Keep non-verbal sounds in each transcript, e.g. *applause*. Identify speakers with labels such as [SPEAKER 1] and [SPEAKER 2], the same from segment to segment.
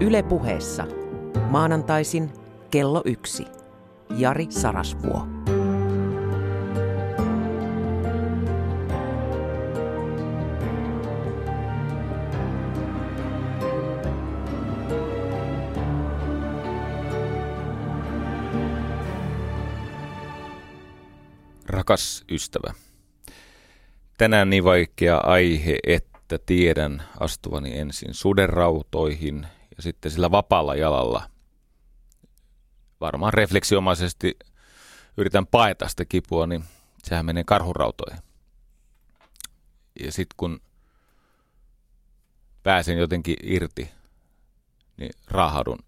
[SPEAKER 1] Yle puheessa. Maanantaisin kello yksi. Jari Sarasvuo.
[SPEAKER 2] Rakas ystävä, tänään niin vaikea aihe, että tiedän astuvani ensin sudenrautoihin ja sitten sillä vapaalla jalalla varmaan refleksiomaisesti yritän paeta sitä kipua, niin sehän menee karhurautoihin. Ja sitten kun pääsen jotenkin irti, niin raahadun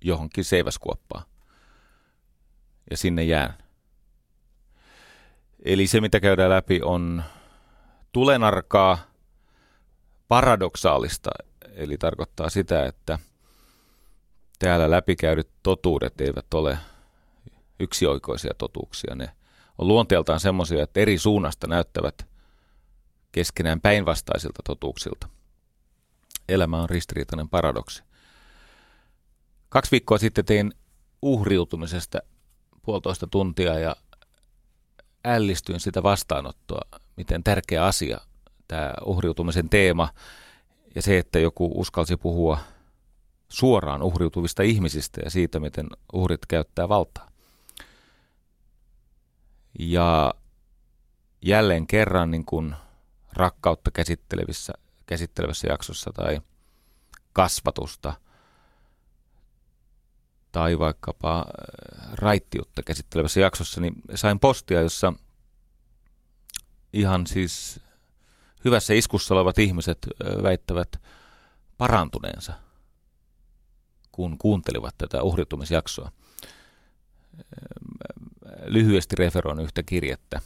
[SPEAKER 2] johonkin seiväskuoppaan. Ja sinne jään. Eli se, mitä käydään läpi, on tulenarkaa, paradoksaalista, eli tarkoittaa sitä, että täällä läpikäydyt totuudet eivät ole yksioikoisia totuuksia. Ne on luonteeltaan semmoisia, että eri suunnasta näyttävät keskenään päinvastaisilta totuuksilta. Elämä on ristiriitainen paradoksi. Kaksi viikkoa sitten tein uhriutumisesta puolitoista tuntia ja ällistyin sitä vastaanottoa, miten tärkeä asia tämä uhriutumisen teema ja se, että joku uskalsi puhua suoraan uhriutuvista ihmisistä ja siitä, miten uhrit käyttää valtaa. Ja jälleen kerran niin kuin rakkautta käsittelevissä, käsittelevässä jaksossa tai kasvatusta tai vaikkapa äh, raittiutta käsittelevässä jaksossa, niin sain postia, jossa ihan siis hyvässä iskussa olevat ihmiset väittävät parantuneensa, kun kuuntelivat tätä uhritumisjaksoa. Lyhyesti referoin yhtä kirjettä.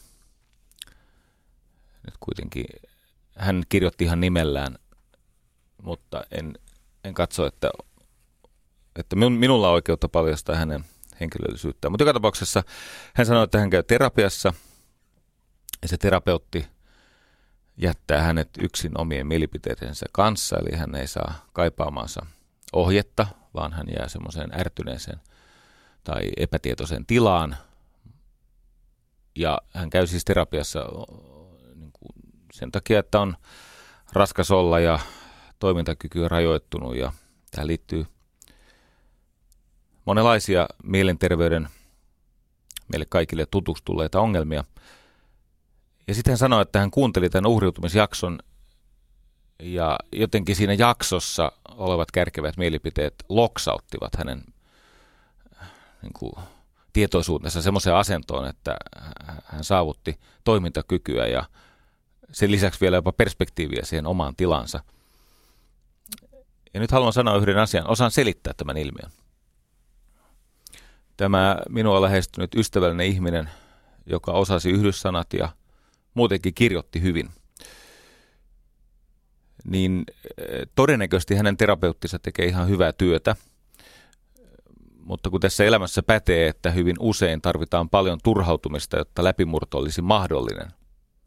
[SPEAKER 2] Nyt kuitenkin hän kirjoitti ihan nimellään, mutta en, en katso, että että minulla on oikeutta paljastaa hänen henkilöllisyyttään. Mutta joka tapauksessa hän sanoi, että hän käy terapiassa ja se terapeutti jättää hänet yksin omien mielipiteidensä kanssa, eli hän ei saa kaipaamaansa ohjetta, vaan hän jää semmoiseen ärtyneeseen tai epätietoiseen tilaan. Ja hän käy siis terapiassa niin kuin sen takia, että on raskas olla ja toimintakyky on rajoittunut ja tähän liittyy monenlaisia mielenterveyden meille kaikille tutuksi tulleita ongelmia. Ja sitten hän sanoi, että hän kuunteli tämän uhriutumisjakson ja jotenkin siinä jaksossa olevat kärkevät mielipiteet loksauttivat hänen niin kuin, tietoisuutensa semmoiseen asentoon, että hän saavutti toimintakykyä ja sen lisäksi vielä jopa perspektiiviä siihen omaan tilansa. Ja nyt haluan sanoa yhden asian. Osaan selittää tämän ilmiön tämä minua lähestynyt ystävällinen ihminen, joka osasi yhdyssanat ja muutenkin kirjoitti hyvin, niin eh, todennäköisesti hänen terapeuttinsa tekee ihan hyvää työtä. Mutta kun tässä elämässä pätee, että hyvin usein tarvitaan paljon turhautumista, jotta läpimurto olisi mahdollinen.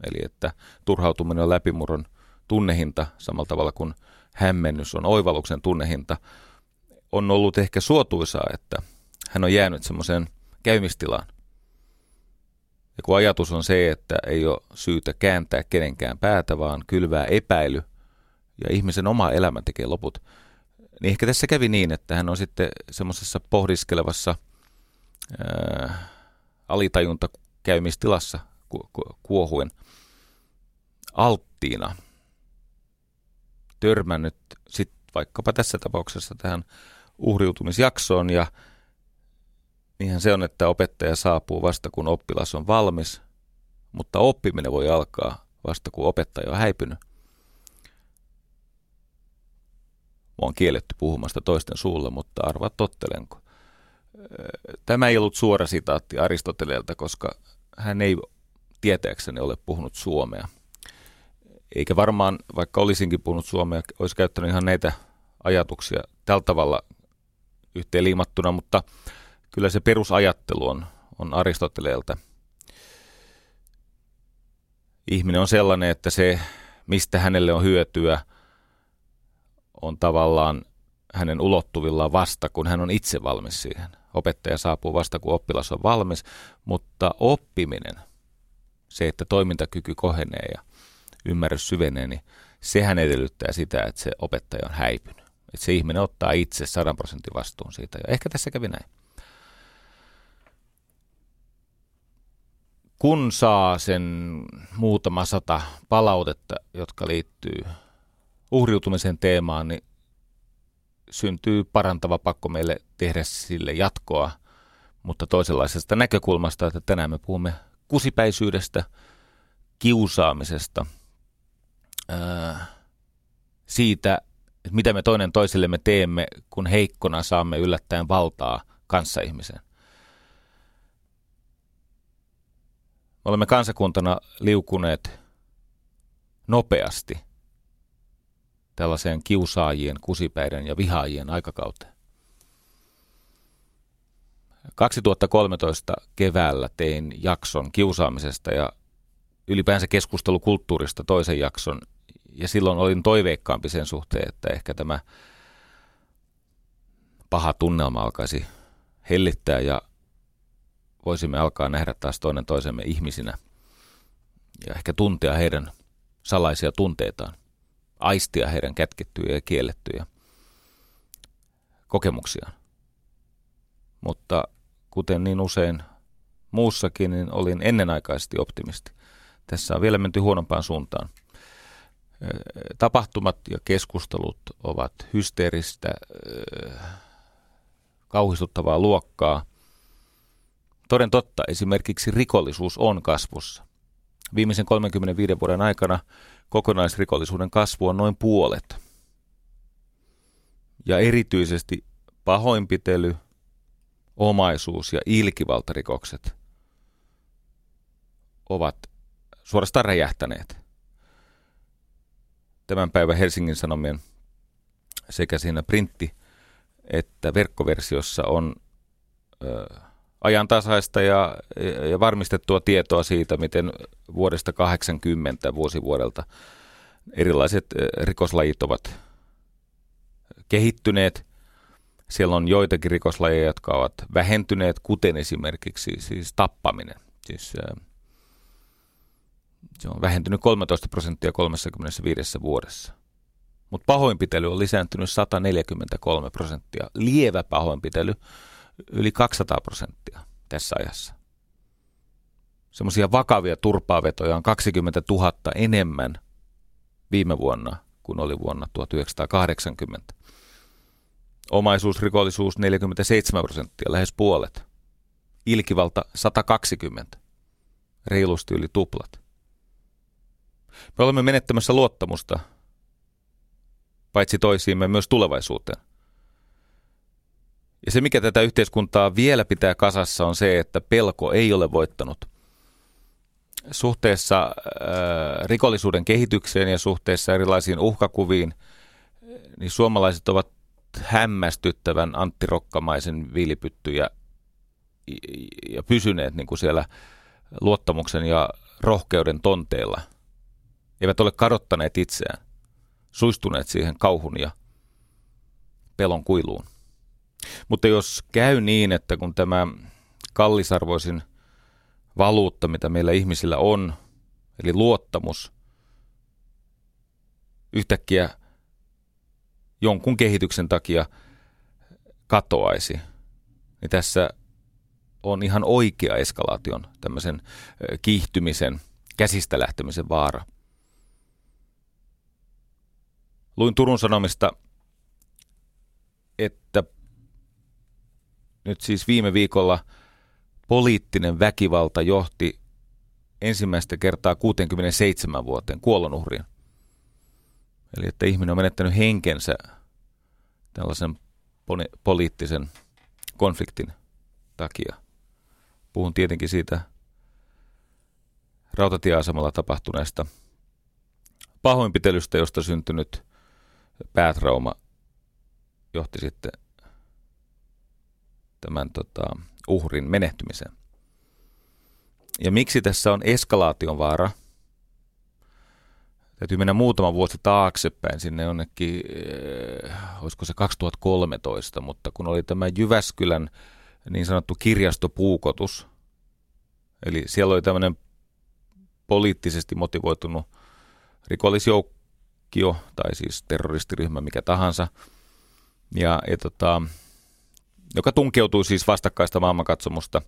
[SPEAKER 2] Eli että turhautuminen on läpimurron tunnehinta samalla tavalla kuin hämmennys on oivalluksen tunnehinta. On ollut ehkä suotuisaa, että hän on jäänyt semmoiseen käymistilaan. Ja kun ajatus on se, että ei ole syytä kääntää kenenkään päätä, vaan kylvää epäily, ja ihmisen oma elämä tekee loput, niin ehkä tässä kävi niin, että hän on sitten semmoisessa pohdiskelevassa ää, alitajunta käymistilassa ku, ku, kuohuen alttiina törmännyt sitten vaikkapa tässä tapauksessa tähän uhriutumisjaksoon ja Niinhän se on, että opettaja saapuu vasta kun oppilas on valmis, mutta oppiminen voi alkaa vasta kun opettaja on häipynyt. Mua on kielletty puhumasta toisten suulla, mutta arva tottelenko. Tämä ei ollut suora sitaatti Aristoteleelta, koska hän ei tietääkseni ole puhunut suomea. Eikä varmaan, vaikka olisinkin puhunut suomea, olisi käyttänyt ihan näitä ajatuksia tällä tavalla yhteen liimattuna, mutta kyllä se perusajattelu on, on Aristoteleelta. Ihminen on sellainen, että se, mistä hänelle on hyötyä, on tavallaan hänen ulottuvillaan vasta, kun hän on itse valmis siihen. Opettaja saapuu vasta, kun oppilas on valmis, mutta oppiminen, se, että toimintakyky kohenee ja ymmärrys syvenee, niin sehän edellyttää sitä, että se opettaja on häipynyt. Että se ihminen ottaa itse 100 prosentin vastuun siitä. Ja ehkä tässä kävi näin. Kun saa sen muutama sata palautetta, jotka liittyy uhriutumisen teemaan, niin syntyy parantava pakko meille tehdä sille jatkoa, mutta toisenlaisesta näkökulmasta, että tänään me puhumme kusipäisyydestä, kiusaamisesta, siitä, mitä me toinen toisellemme teemme, kun heikkona saamme yllättäen valtaa kanssaihmiseen. Olemme kansakuntana liukuneet nopeasti tällaiseen kiusaajien, kusipäiden ja vihaajien aikakauteen. 2013 keväällä tein jakson kiusaamisesta ja ylipäänsä keskustelukulttuurista toisen jakson. Ja silloin olin toiveikkaampi sen suhteen, että ehkä tämä paha tunnelma alkaisi hellittää ja voisimme alkaa nähdä taas toinen toisemme ihmisinä ja ehkä tuntea heidän salaisia tunteitaan, aistia heidän kätkettyjä ja kiellettyjä kokemuksiaan. Mutta kuten niin usein muussakin, niin olin ennenaikaisesti optimisti. Tässä on vielä menty huonompaan suuntaan. Tapahtumat ja keskustelut ovat hysteeristä, kauhistuttavaa luokkaa. Toden totta, esimerkiksi rikollisuus on kasvussa. Viimeisen 35 vuoden aikana kokonaisrikollisuuden kasvu on noin puolet. Ja erityisesti pahoinpitely, omaisuus ja ilkivaltarikokset ovat suorastaan räjähtäneet. Tämän päivän Helsingin Sanomien sekä siinä printti- että verkkoversiossa on ö, ajantasaista ja, ja varmistettua tietoa siitä, miten vuodesta 80 vuosivuodelta erilaiset rikoslajit ovat kehittyneet. Siellä on joitakin rikoslajeja, jotka ovat vähentyneet, kuten esimerkiksi siis tappaminen. Siis, se on vähentynyt 13 prosenttia 35 vuodessa. Mutta pahoinpitely on lisääntynyt 143 prosenttia. Lievä pahoinpitely yli 200 prosenttia tässä ajassa. Semmoisia vakavia turpaavetoja on 20 000 enemmän viime vuonna kuin oli vuonna 1980. Omaisuusrikollisuus 47 prosenttia, lähes puolet. Ilkivalta 120, reilusti yli tuplat. Me olemme menettämässä luottamusta paitsi toisiimme myös tulevaisuuteen. Ja se, mikä tätä yhteiskuntaa vielä pitää kasassa, on se, että pelko ei ole voittanut. Suhteessa äh, rikollisuuden kehitykseen ja suhteessa erilaisiin uhkakuviin, niin suomalaiset ovat hämmästyttävän anttirokkamaisen viilipyttyjä ja pysyneet niin kuin siellä luottamuksen ja rohkeuden tonteilla. Eivät ole kadottaneet itseään, suistuneet siihen kauhun ja pelon kuiluun. Mutta jos käy niin, että kun tämä kallisarvoisin valuutta, mitä meillä ihmisillä on, eli luottamus, yhtäkkiä jonkun kehityksen takia katoaisi, niin tässä on ihan oikea eskalaation, tämmöisen kiihtymisen, käsistä lähtemisen vaara. Luin Turun Sanomista, että nyt siis viime viikolla poliittinen väkivalta johti ensimmäistä kertaa 67 vuoteen kuolonuhriin. Eli että ihminen on menettänyt henkensä tällaisen poliittisen konfliktin takia. Puhun tietenkin siitä rautatieasemalla tapahtuneesta pahoinpitelystä, josta syntynyt päätrauma johti sitten tämän tota, uhrin menehtymiseen. Ja miksi tässä on eskalaation vaara? täytyy mennä muutama vuosi taaksepäin sinne jonnekin, äh, olisiko se 2013, mutta kun oli tämä Jyväskylän niin sanottu kirjastopuukotus, eli siellä oli tämmöinen poliittisesti motivoitunut rikollisjoukkio, tai siis terroristiryhmä, mikä tahansa, ja, ja tota, joka tunkeutui siis vastakkaista maailmankatsomusta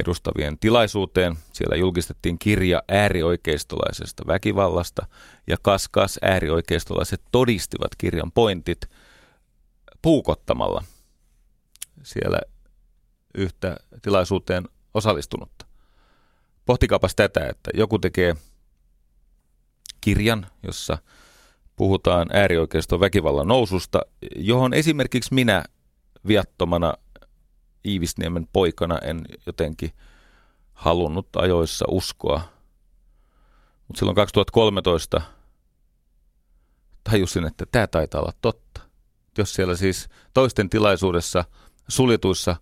[SPEAKER 2] edustavien tilaisuuteen. Siellä julkistettiin kirja äärioikeistolaisesta väkivallasta ja kaskas äärioikeistolaiset todistivat kirjan pointit puukottamalla siellä yhtä tilaisuuteen osallistunutta. Pohtikaapas tätä, että joku tekee kirjan, jossa puhutaan äärioikeiston väkivallan noususta, johon esimerkiksi minä viattomana Iivisniemen poikana en jotenkin halunnut ajoissa uskoa. Mutta silloin 2013 tajusin, että tämä taitaa olla totta. Jos siellä siis toisten tilaisuudessa suljetuissa,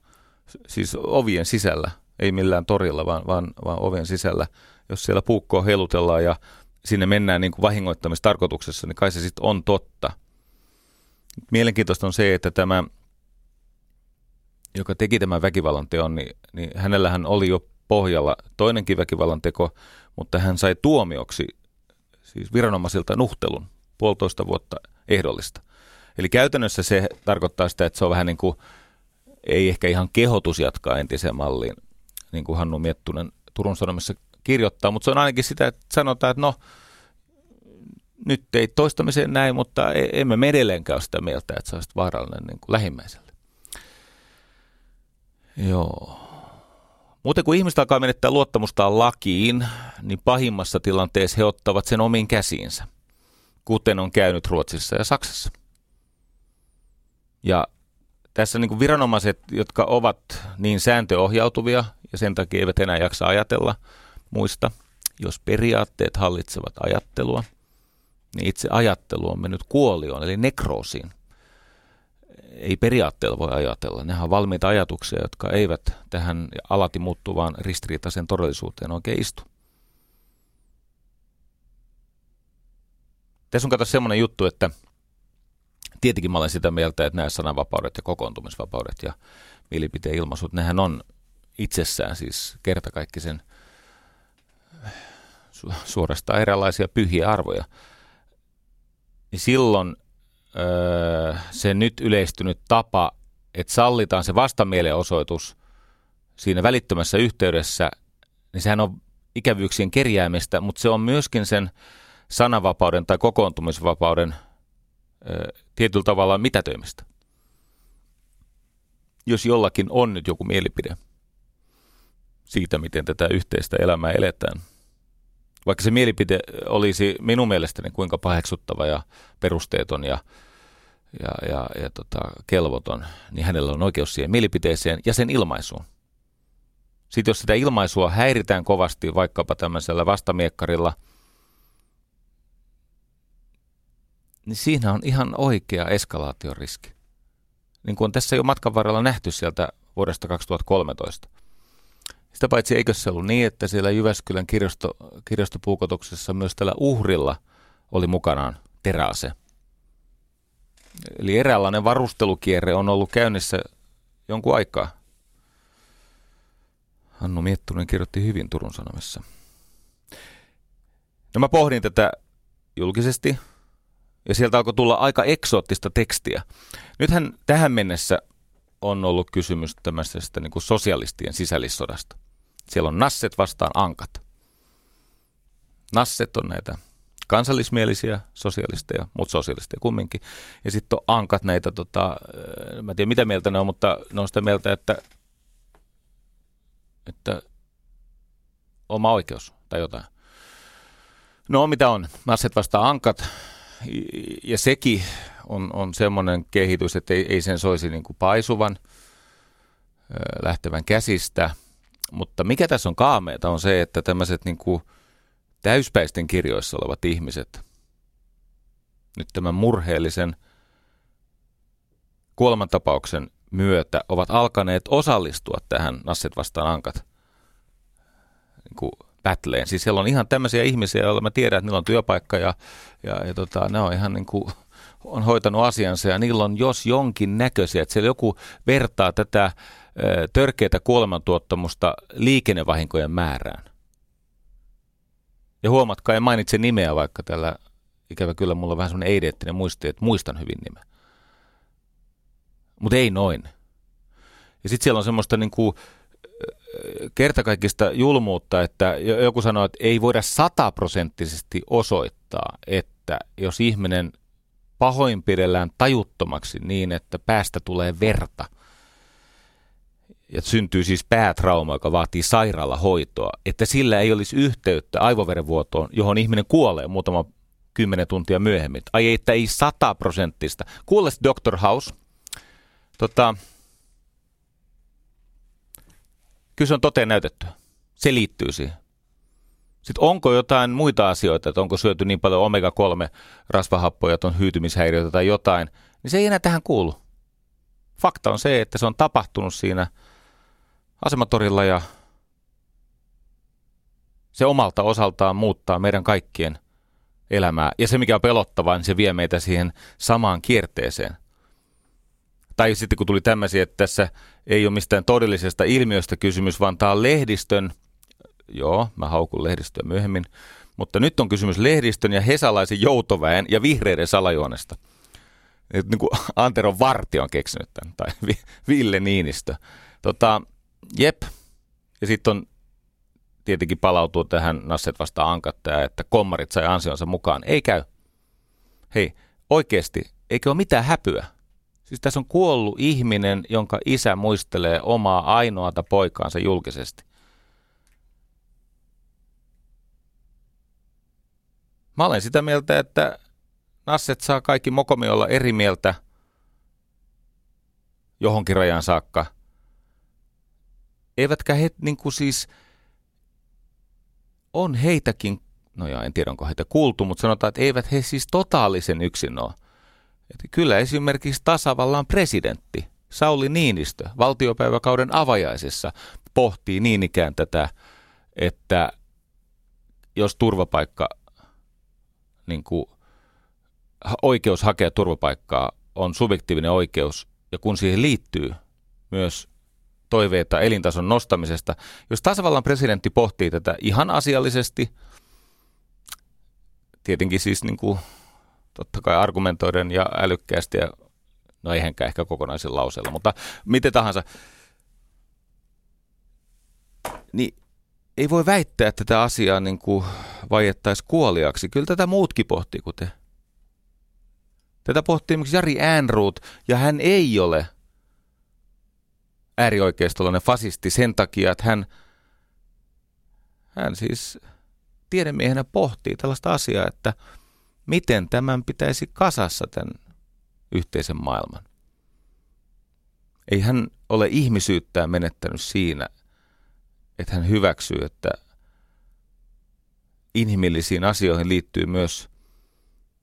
[SPEAKER 2] siis ovien sisällä, ei millään torilla, vaan, vaan, vaan ovien sisällä, jos siellä puukkoa heilutellaan ja sinne mennään niin kuin vahingoittamistarkoituksessa, niin kai se sitten on totta. Mielenkiintoista on se, että tämä joka teki tämän väkivallan teon, niin, niin hänellähän oli jo pohjalla toinenkin väkivallan teko, mutta hän sai tuomioksi siis viranomaisilta nuhtelun puolitoista vuotta ehdollista. Eli käytännössä se tarkoittaa sitä, että se on vähän niin kuin, ei ehkä ihan kehotus jatkaa entiseen malliin, niin kuin Hannu Miettunen Turun Sanomissa kirjoittaa, mutta se on ainakin sitä, että sanotaan, että no, nyt ei toistamiseen näin, mutta e-, emme me edelleenkään ole sitä mieltä, että se olisi vaarallinen niin kuin lähimmäiselle. Joo. Muuten kun ihmiset alkaa menettää luottamustaan lakiin, niin pahimmassa tilanteessa he ottavat sen omiin käsiinsä, kuten on käynyt Ruotsissa ja Saksassa. Ja tässä niin kuin viranomaiset, jotka ovat niin sääntöohjautuvia ja sen takia eivät enää jaksa ajatella muista, jos periaatteet hallitsevat ajattelua, niin itse ajattelu on mennyt kuolioon, eli nekroosiin ei periaatteella voi ajatella. Nehän on valmiita ajatuksia, jotka eivät tähän alati muuttuvaan ristiriitaisen todellisuuteen oikein istu. Tässä on kato semmoinen juttu, että tietenkin mä olen sitä mieltä, että nämä sananvapaudet ja kokoontumisvapaudet ja mielipiteen ilmaisut, nehän on itsessään siis kertakaikkisen suorastaan erilaisia pyhiä arvoja. Niin silloin öö, se nyt yleistynyt tapa, että sallitaan se vastamielenosoitus siinä välittömässä yhteydessä, niin sehän on ikävyyksien kerjäämistä, mutta se on myöskin sen sananvapauden tai kokoontumisvapauden ö, tietyllä tavalla mitätöimistä. Jos jollakin on nyt joku mielipide siitä, miten tätä yhteistä elämää eletään, vaikka se mielipide olisi minun mielestäni kuinka paheksuttava ja perusteeton ja, ja, ja, ja tota, kelvoton, niin hänellä on oikeus siihen mielipiteeseen ja sen ilmaisuun. Sitten jos sitä ilmaisua häiritään kovasti vaikkapa tämmöisellä vastamiekkarilla, niin siinä on ihan oikea eskalaatioriski. Niin kuin on tässä jo matkan varrella nähty sieltä vuodesta 2013. Sitä paitsi eikö se ollut niin, että siellä Jyväskylän kirjasto, kirjastopuukotuksessa myös tällä uhrilla oli mukanaan teräase. Eli eräänlainen varustelukierre on ollut käynnissä jonkun aikaa. Hannu Miettunen kirjoitti hyvin Turun Sanomissa. No mä pohdin tätä julkisesti, ja sieltä alkoi tulla aika eksoottista tekstiä. Nythän tähän mennessä on ollut kysymys tämmöisestä niin kuin sosialistien sisällissodasta. Siellä on nasset vastaan ankat. Nasset on näitä kansallismielisiä sosialisteja, mutta sosialisteja kumminkin. Ja sitten on ankat näitä, tota, mä en tiedä mitä mieltä ne on, mutta ne on sitä mieltä, että, että oma oikeus tai jotain. No mitä on? Nasset vastaan ankat. Ja sekin on, on semmoinen kehitys, että ei, ei sen soisi niin kuin paisuvan, lähtevän käsistä. Mutta mikä tässä on kaameeta on se, että tämmöiset niin kuin täyspäisten kirjoissa olevat ihmiset nyt tämän murheellisen kuolemantapauksen myötä ovat alkaneet osallistua tähän Nasset vastaan ankat niin kuin. Siis siellä on ihan tämmöisiä ihmisiä, joilla mä tiedän, että niillä on työpaikka ja, ja, ja tota, ne on ihan niin kuin, on hoitanut asiansa ja niillä on jos jonkin näköisiä, että siellä joku vertaa tätä törkeitä kuolemantuottamusta liikennevahinkojen määrään. Ja huomatkaa, en mainitse nimeä, vaikka tällä ikävä kyllä mulla on vähän semmoinen eideettinen muisti, että muistan hyvin nimen. Mutta ei noin. Ja sitten siellä on semmoista niin kuin, kertakaikkista julmuutta, että joku sanoo, että ei voida sataprosenttisesti osoittaa, että jos ihminen pahoinpidellään tajuttomaksi niin, että päästä tulee verta – ja syntyy siis päätrauma, joka vaatii sairaalahoitoa, että sillä ei olisi yhteyttä aivoverenvuotoon, johon ihminen kuolee muutama kymmenen tuntia myöhemmin. Ai että ei sataprosenttista. Kuules Dr. House. Tota, kyllä se on toteen näytetty. Se liittyy siihen. Sitten onko jotain muita asioita, että onko syöty niin paljon omega-3 rasvahappoja, on hyytymishäiriöitä tai jotain, niin se ei enää tähän kuulu. Fakta on se, että se on tapahtunut siinä – asematorilla ja se omalta osaltaan muuttaa meidän kaikkien elämää. Ja se, mikä on pelottavaa, niin se vie meitä siihen samaan kierteeseen. Tai sitten kun tuli tämmöisiä, että tässä ei ole mistään todellisesta ilmiöstä kysymys, vaan tämä on lehdistön, joo, mä haukun lehdistöä myöhemmin, mutta nyt on kysymys lehdistön ja hesalaisen joutoväen ja vihreiden salajuonesta. Nyt niin kuin Antero Varti on keksinyt tämän, tai Ville Niinistö. Tota, Jep. Ja sitten on tietenkin palautuu tähän Nasset vastaan ankattaja, että kommarit sai ansionsa mukaan. Ei käy. Hei, oikeasti, eikö ole mitään häpyä? Siis tässä on kuollut ihminen, jonka isä muistelee omaa ainoata poikaansa julkisesti. Mä olen sitä mieltä, että Nasset saa kaikki mokomi olla eri mieltä johonkin rajan saakka – eivätkä he niin kuin siis, on heitäkin, no ja en tiedä onko heitä kuultu, mutta sanotaan, että eivät he siis totaalisen yksin ole. Että kyllä esimerkiksi tasavallan presidentti Sauli Niinistö valtiopäiväkauden avajaisessa pohtii niin ikään tätä, että jos turvapaikka, niin kuin, oikeus hakea turvapaikkaa on subjektiivinen oikeus, ja kun siihen liittyy myös toiveita elintason nostamisesta. Jos tasavallan presidentti pohtii tätä ihan asiallisesti, tietenkin siis niin kuin, totta kai argumentoiden ja älykkäästi, ja no eihenkään ehkä kokonaisen lauseella, mutta miten tahansa, niin ei voi väittää, että tätä asiaa niin kuin vaiettaisi kuoliaksi. Kyllä tätä muutkin pohtii kuin te. Tätä pohtii esimerkiksi Jari Äänruut, ja hän ei ole – äärioikeistolainen fasisti sen takia, että hän, hän siis tiedemiehenä pohtii tällaista asiaa, että miten tämän pitäisi kasassa tämän yhteisen maailman. Ei hän ole ihmisyyttään menettänyt siinä, että hän hyväksyy, että inhimillisiin asioihin liittyy myös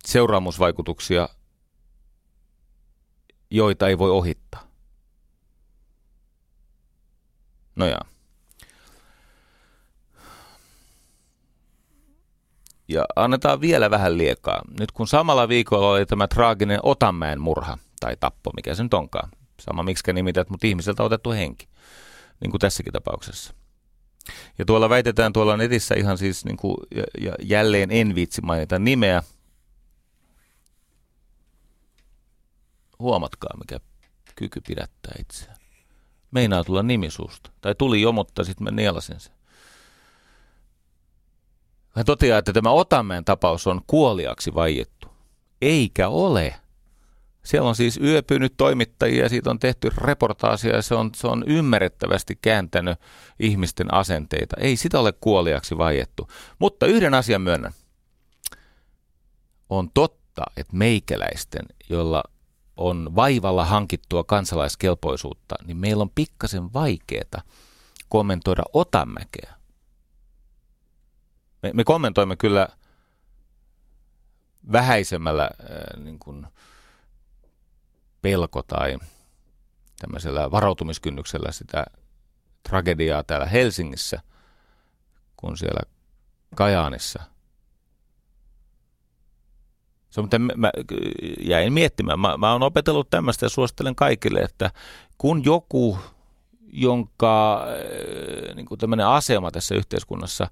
[SPEAKER 2] seuraamusvaikutuksia, joita ei voi ohittaa. No ja. Ja annetaan vielä vähän liekaa. Nyt kun samalla viikolla oli tämä traaginen Otanmäen murha, tai tappo, mikä se nyt onkaan. Sama miksi nimität, mutta ihmiseltä otettu henki. Niin kuin tässäkin tapauksessa. Ja tuolla väitetään tuolla netissä ihan siis, niin kuin, ja, ja jälleen en viitsi mainita nimeä. Huomatkaa, mikä kyky pidättää itseään. Meinaa tulla nimi susta. Tai tuli jo, mutta sitten mä nielasin sen. Hän toteaa, että tämä Otamäen tapaus on kuoliaksi vaiettu. Eikä ole. Siellä on siis yöpynyt toimittajia, siitä on tehty reportaasia ja se on, se on ymmärrettävästi kääntänyt ihmisten asenteita. Ei sitä ole kuoliaksi vaiettu. Mutta yhden asian myönnän. On totta, että meikäläisten, joilla on vaivalla hankittua kansalaiskelpoisuutta, niin meillä on pikkasen vaikeaa kommentoida Otamäkeä. Me, me kommentoimme kyllä vähäisemmällä äh, niin kuin pelko- tai tämmöisellä varautumiskynnyksellä sitä tragediaa täällä Helsingissä, kun siellä Kajaanissa. Se, mutta mä, jäin miettimään. Mä, mä oon opetellut tämmöistä ja suosittelen kaikille, että kun joku, jonka äh, niin kuin asema tässä yhteiskunnassa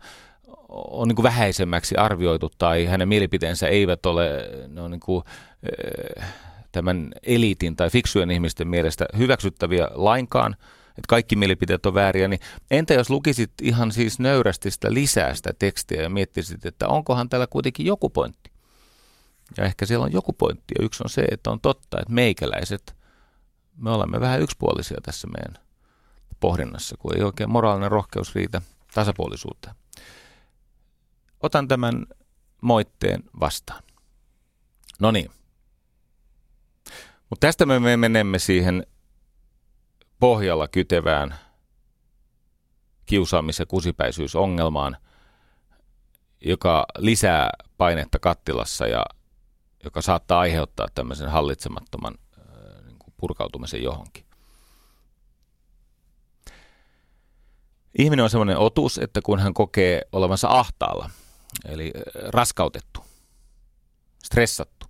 [SPEAKER 2] on niin kuin vähäisemmäksi arvioitu tai hänen mielipiteensä eivät ole ne on niin kuin, äh, tämän eliitin tai fiksujen ihmisten mielestä hyväksyttäviä lainkaan, että kaikki mielipiteet on vääriä, niin entä jos lukisit ihan siis nöyrästi sitä lisää sitä tekstiä ja miettisit, että onkohan täällä kuitenkin joku pointti? Ja ehkä siellä on joku pointti ja yksi on se, että on totta, että meikäläiset, me olemme vähän yksipuolisia tässä meidän pohdinnassa, kun ei oikein moraalinen rohkeus riitä tasapuolisuuteen. Otan tämän moitteen vastaan. No niin. Mutta tästä me menemme siihen pohjalla kytevään kiusaamis- ja kusipäisyysongelmaan, joka lisää painetta kattilassa ja joka saattaa aiheuttaa tämmöisen hallitsemattoman niin kuin purkautumisen johonkin. Ihminen on semmoinen otus, että kun hän kokee olevansa ahtaalla, eli raskautettu, stressattu,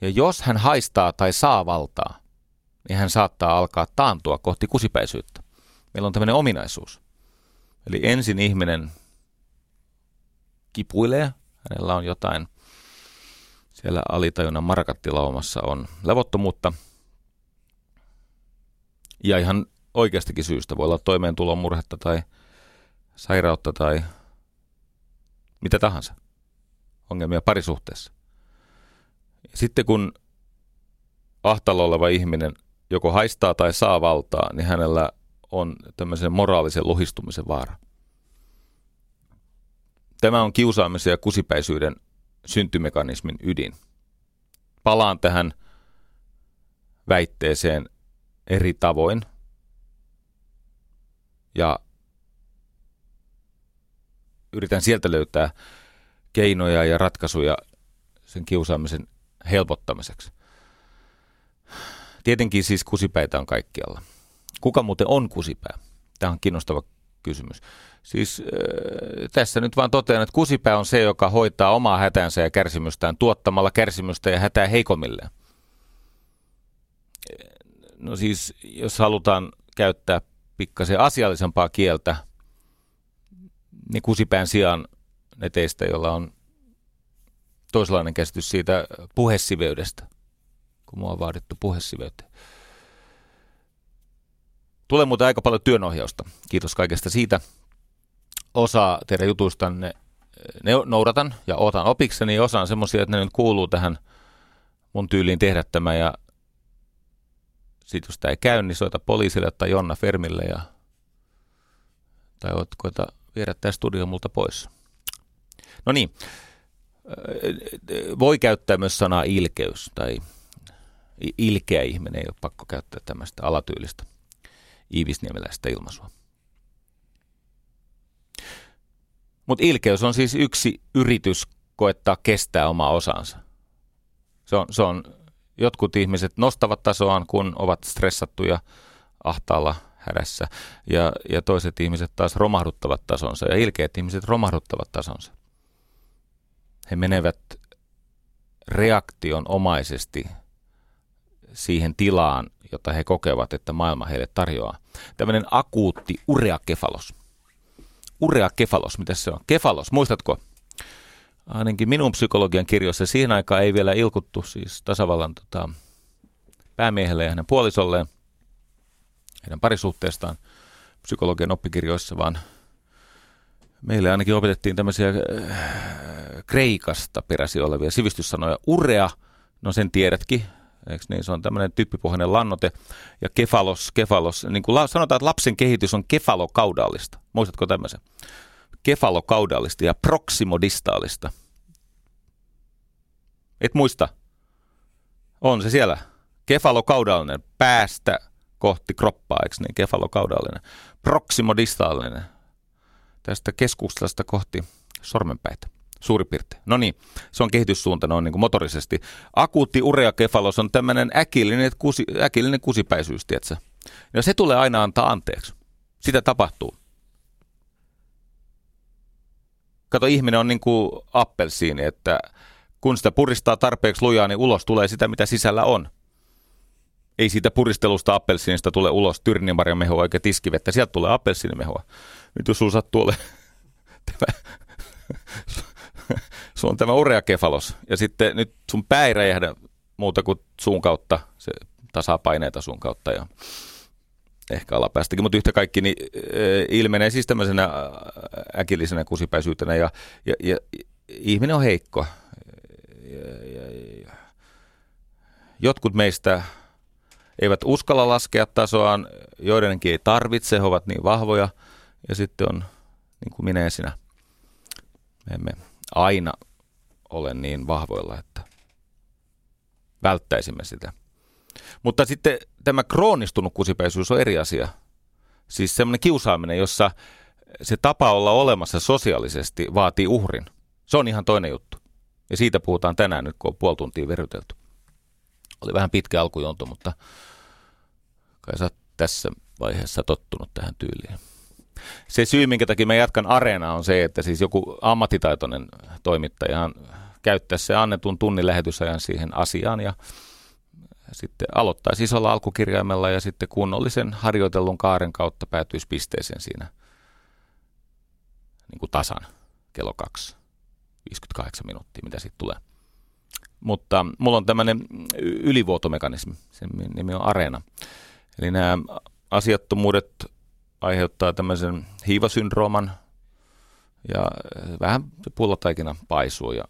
[SPEAKER 2] ja jos hän haistaa tai saa valtaa, niin hän saattaa alkaa taantua kohti kusipäisyyttä. Meillä on tämmöinen ominaisuus. Eli ensin ihminen kipuilee, hänellä on jotain, siellä alitajunnan markattilaumassa on levottomuutta. Ja ihan oikeastakin syystä voi olla toimeentulon murhetta tai sairautta tai mitä tahansa. Ongelmia parisuhteessa. Sitten kun ahtalla oleva ihminen joko haistaa tai saa valtaa, niin hänellä on tämmöisen moraalisen lohistumisen vaara. Tämä on kiusaamisen ja kusipäisyyden syntymekanismin ydin. Palaan tähän väitteeseen eri tavoin. Ja yritän sieltä löytää keinoja ja ratkaisuja sen kiusaamisen helpottamiseksi. Tietenkin siis kusipäitä on kaikkialla. Kuka muuten on kusipää? Tämä on kiinnostava kysymys. Siis äh, tässä nyt vaan totean, että kusipää on se, joka hoitaa omaa hätänsä ja kärsimystään tuottamalla kärsimystä ja hätää heikomille. No siis, jos halutaan käyttää pikkasen asiallisempaa kieltä, niin kusipään sijaan ne teistä, joilla on toisenlainen käsitys siitä puhesiveydestä, kun mua on vaadittu puhesiveyteen. Tulee muuten aika paljon työnohjausta. Kiitos kaikesta siitä. Osa teidän jutuistanne ne noudatan ja otan opikseni. Osa on semmoisia, että ne nyt kuuluu tähän mun tyyliin tehdä tämä. Ja sitten jos tämä ei käy, niin soita poliisille tai Jonna Fermille ja tai oot koeta viedä tämä studio multa pois. No niin, voi käyttää myös sanaa ilkeys tai ilkeä ihminen, ei ole pakko käyttää tämmöistä alatyylistä iivisniemeläistä ilmaisua. Mutta ilkeys on siis yksi yritys koettaa kestää omaa osansa. Se on, se on, jotkut ihmiset nostavat tasoaan, kun ovat stressattuja ahtaalla hädässä, ja, ja toiset ihmiset taas romahduttavat tasonsa, ja ilkeät ihmiset romahduttavat tasonsa. He menevät reaktion omaisesti siihen tilaan, jota he kokevat, että maailma heille tarjoaa. Tämmöinen akuutti ureakefalos. Ureakefalos, mitä se on? Kefalos, muistatko? Ainakin minun psykologian kirjoissa siihen aikaan ei vielä ilkuttu siis tasavallan tota, päämiehelle ja hänen puolisolleen, heidän parisuhteestaan psykologian oppikirjoissa, vaan meille ainakin opetettiin tämmöisiä äh, Kreikasta peräsi olevia sivistyssanoja. Urea, no sen tiedätkin, Eikö niin? Se on tämmöinen typpipohjainen lannote. Ja kefalos, kefalos, niin kuin sanotaan, että lapsen kehitys on kefalokaudaalista. Muistatko tämmöisen? Kefalokaudaalista ja proksimodistaalista. Et muista. On se siellä. Kefalokaudaalinen, päästä kohti kroppaa, eikö niin? Kefalokaudaalinen. Proksimodistaalinen, tästä keskustasta kohti sormenpäitä. Suuri piirtein. No niin, se on kehityssuunta noin niin kuin motorisesti. Akuutti ureakefalos on tämmöinen äkillinen, kusi, äkillinen kusipäisyys, tietsä. Ja se tulee aina antaa anteeksi. Sitä tapahtuu. kato, ihminen on niin kuin appelsiini, että kun sitä puristaa tarpeeksi lujaa, niin ulos tulee sitä, mitä sisällä on. Ei siitä puristelusta appelsiinista tule ulos tyrnimarjamehua eikä tiskivettä, sieltä tulee appelsiinimehua. Nyt jos sulla sattuu ole tämä, sun on tämä ureakefalos, ja sitten nyt sun pää ei räjähdä muuta kuin suun kautta, se tasaa paineita suun kautta ja ehkä alapäästäkin, mutta yhtä kaikki niin ilmenee siis tämmöisenä äkillisenä kusipäisyytenä ja, ja, ja ihminen on heikko. Ja, ja, ja. Jotkut meistä eivät uskalla laskea tasoaan, joidenkin ei tarvitse, he ovat niin vahvoja ja sitten on niin kuin minä sinä. Me emme aina ole niin vahvoilla, että välttäisimme sitä. Mutta sitten tämä kroonistunut kusipäisyys on eri asia. Siis semmoinen kiusaaminen, jossa se tapa olla olemassa sosiaalisesti vaatii uhrin. Se on ihan toinen juttu. Ja siitä puhutaan tänään nyt, kun on puoli tuntia verytelty. Oli vähän pitkä alkujonto, mutta kai sä tässä vaiheessa tottunut tähän tyyliin. Se syy, minkä takia mä jatkan areenaa, on se, että siis joku ammattitaitoinen toimittaja käyttää se annetun tunnin lähetysajan siihen asiaan ja sitten aloittaisi isolla alkukirjaimella ja sitten kunnollisen harjoitellun kaaren kautta päätyisi pisteeseen siinä niin kuin tasan kello 2, 58 minuuttia, mitä sitten tulee. Mutta mulla on tämmöinen ylivuotomekanismi, sen nimi on Areena. Eli nämä asiattomuudet aiheuttaa tämmöisen hiivasyndrooman ja vähän pullataikina paisuu ja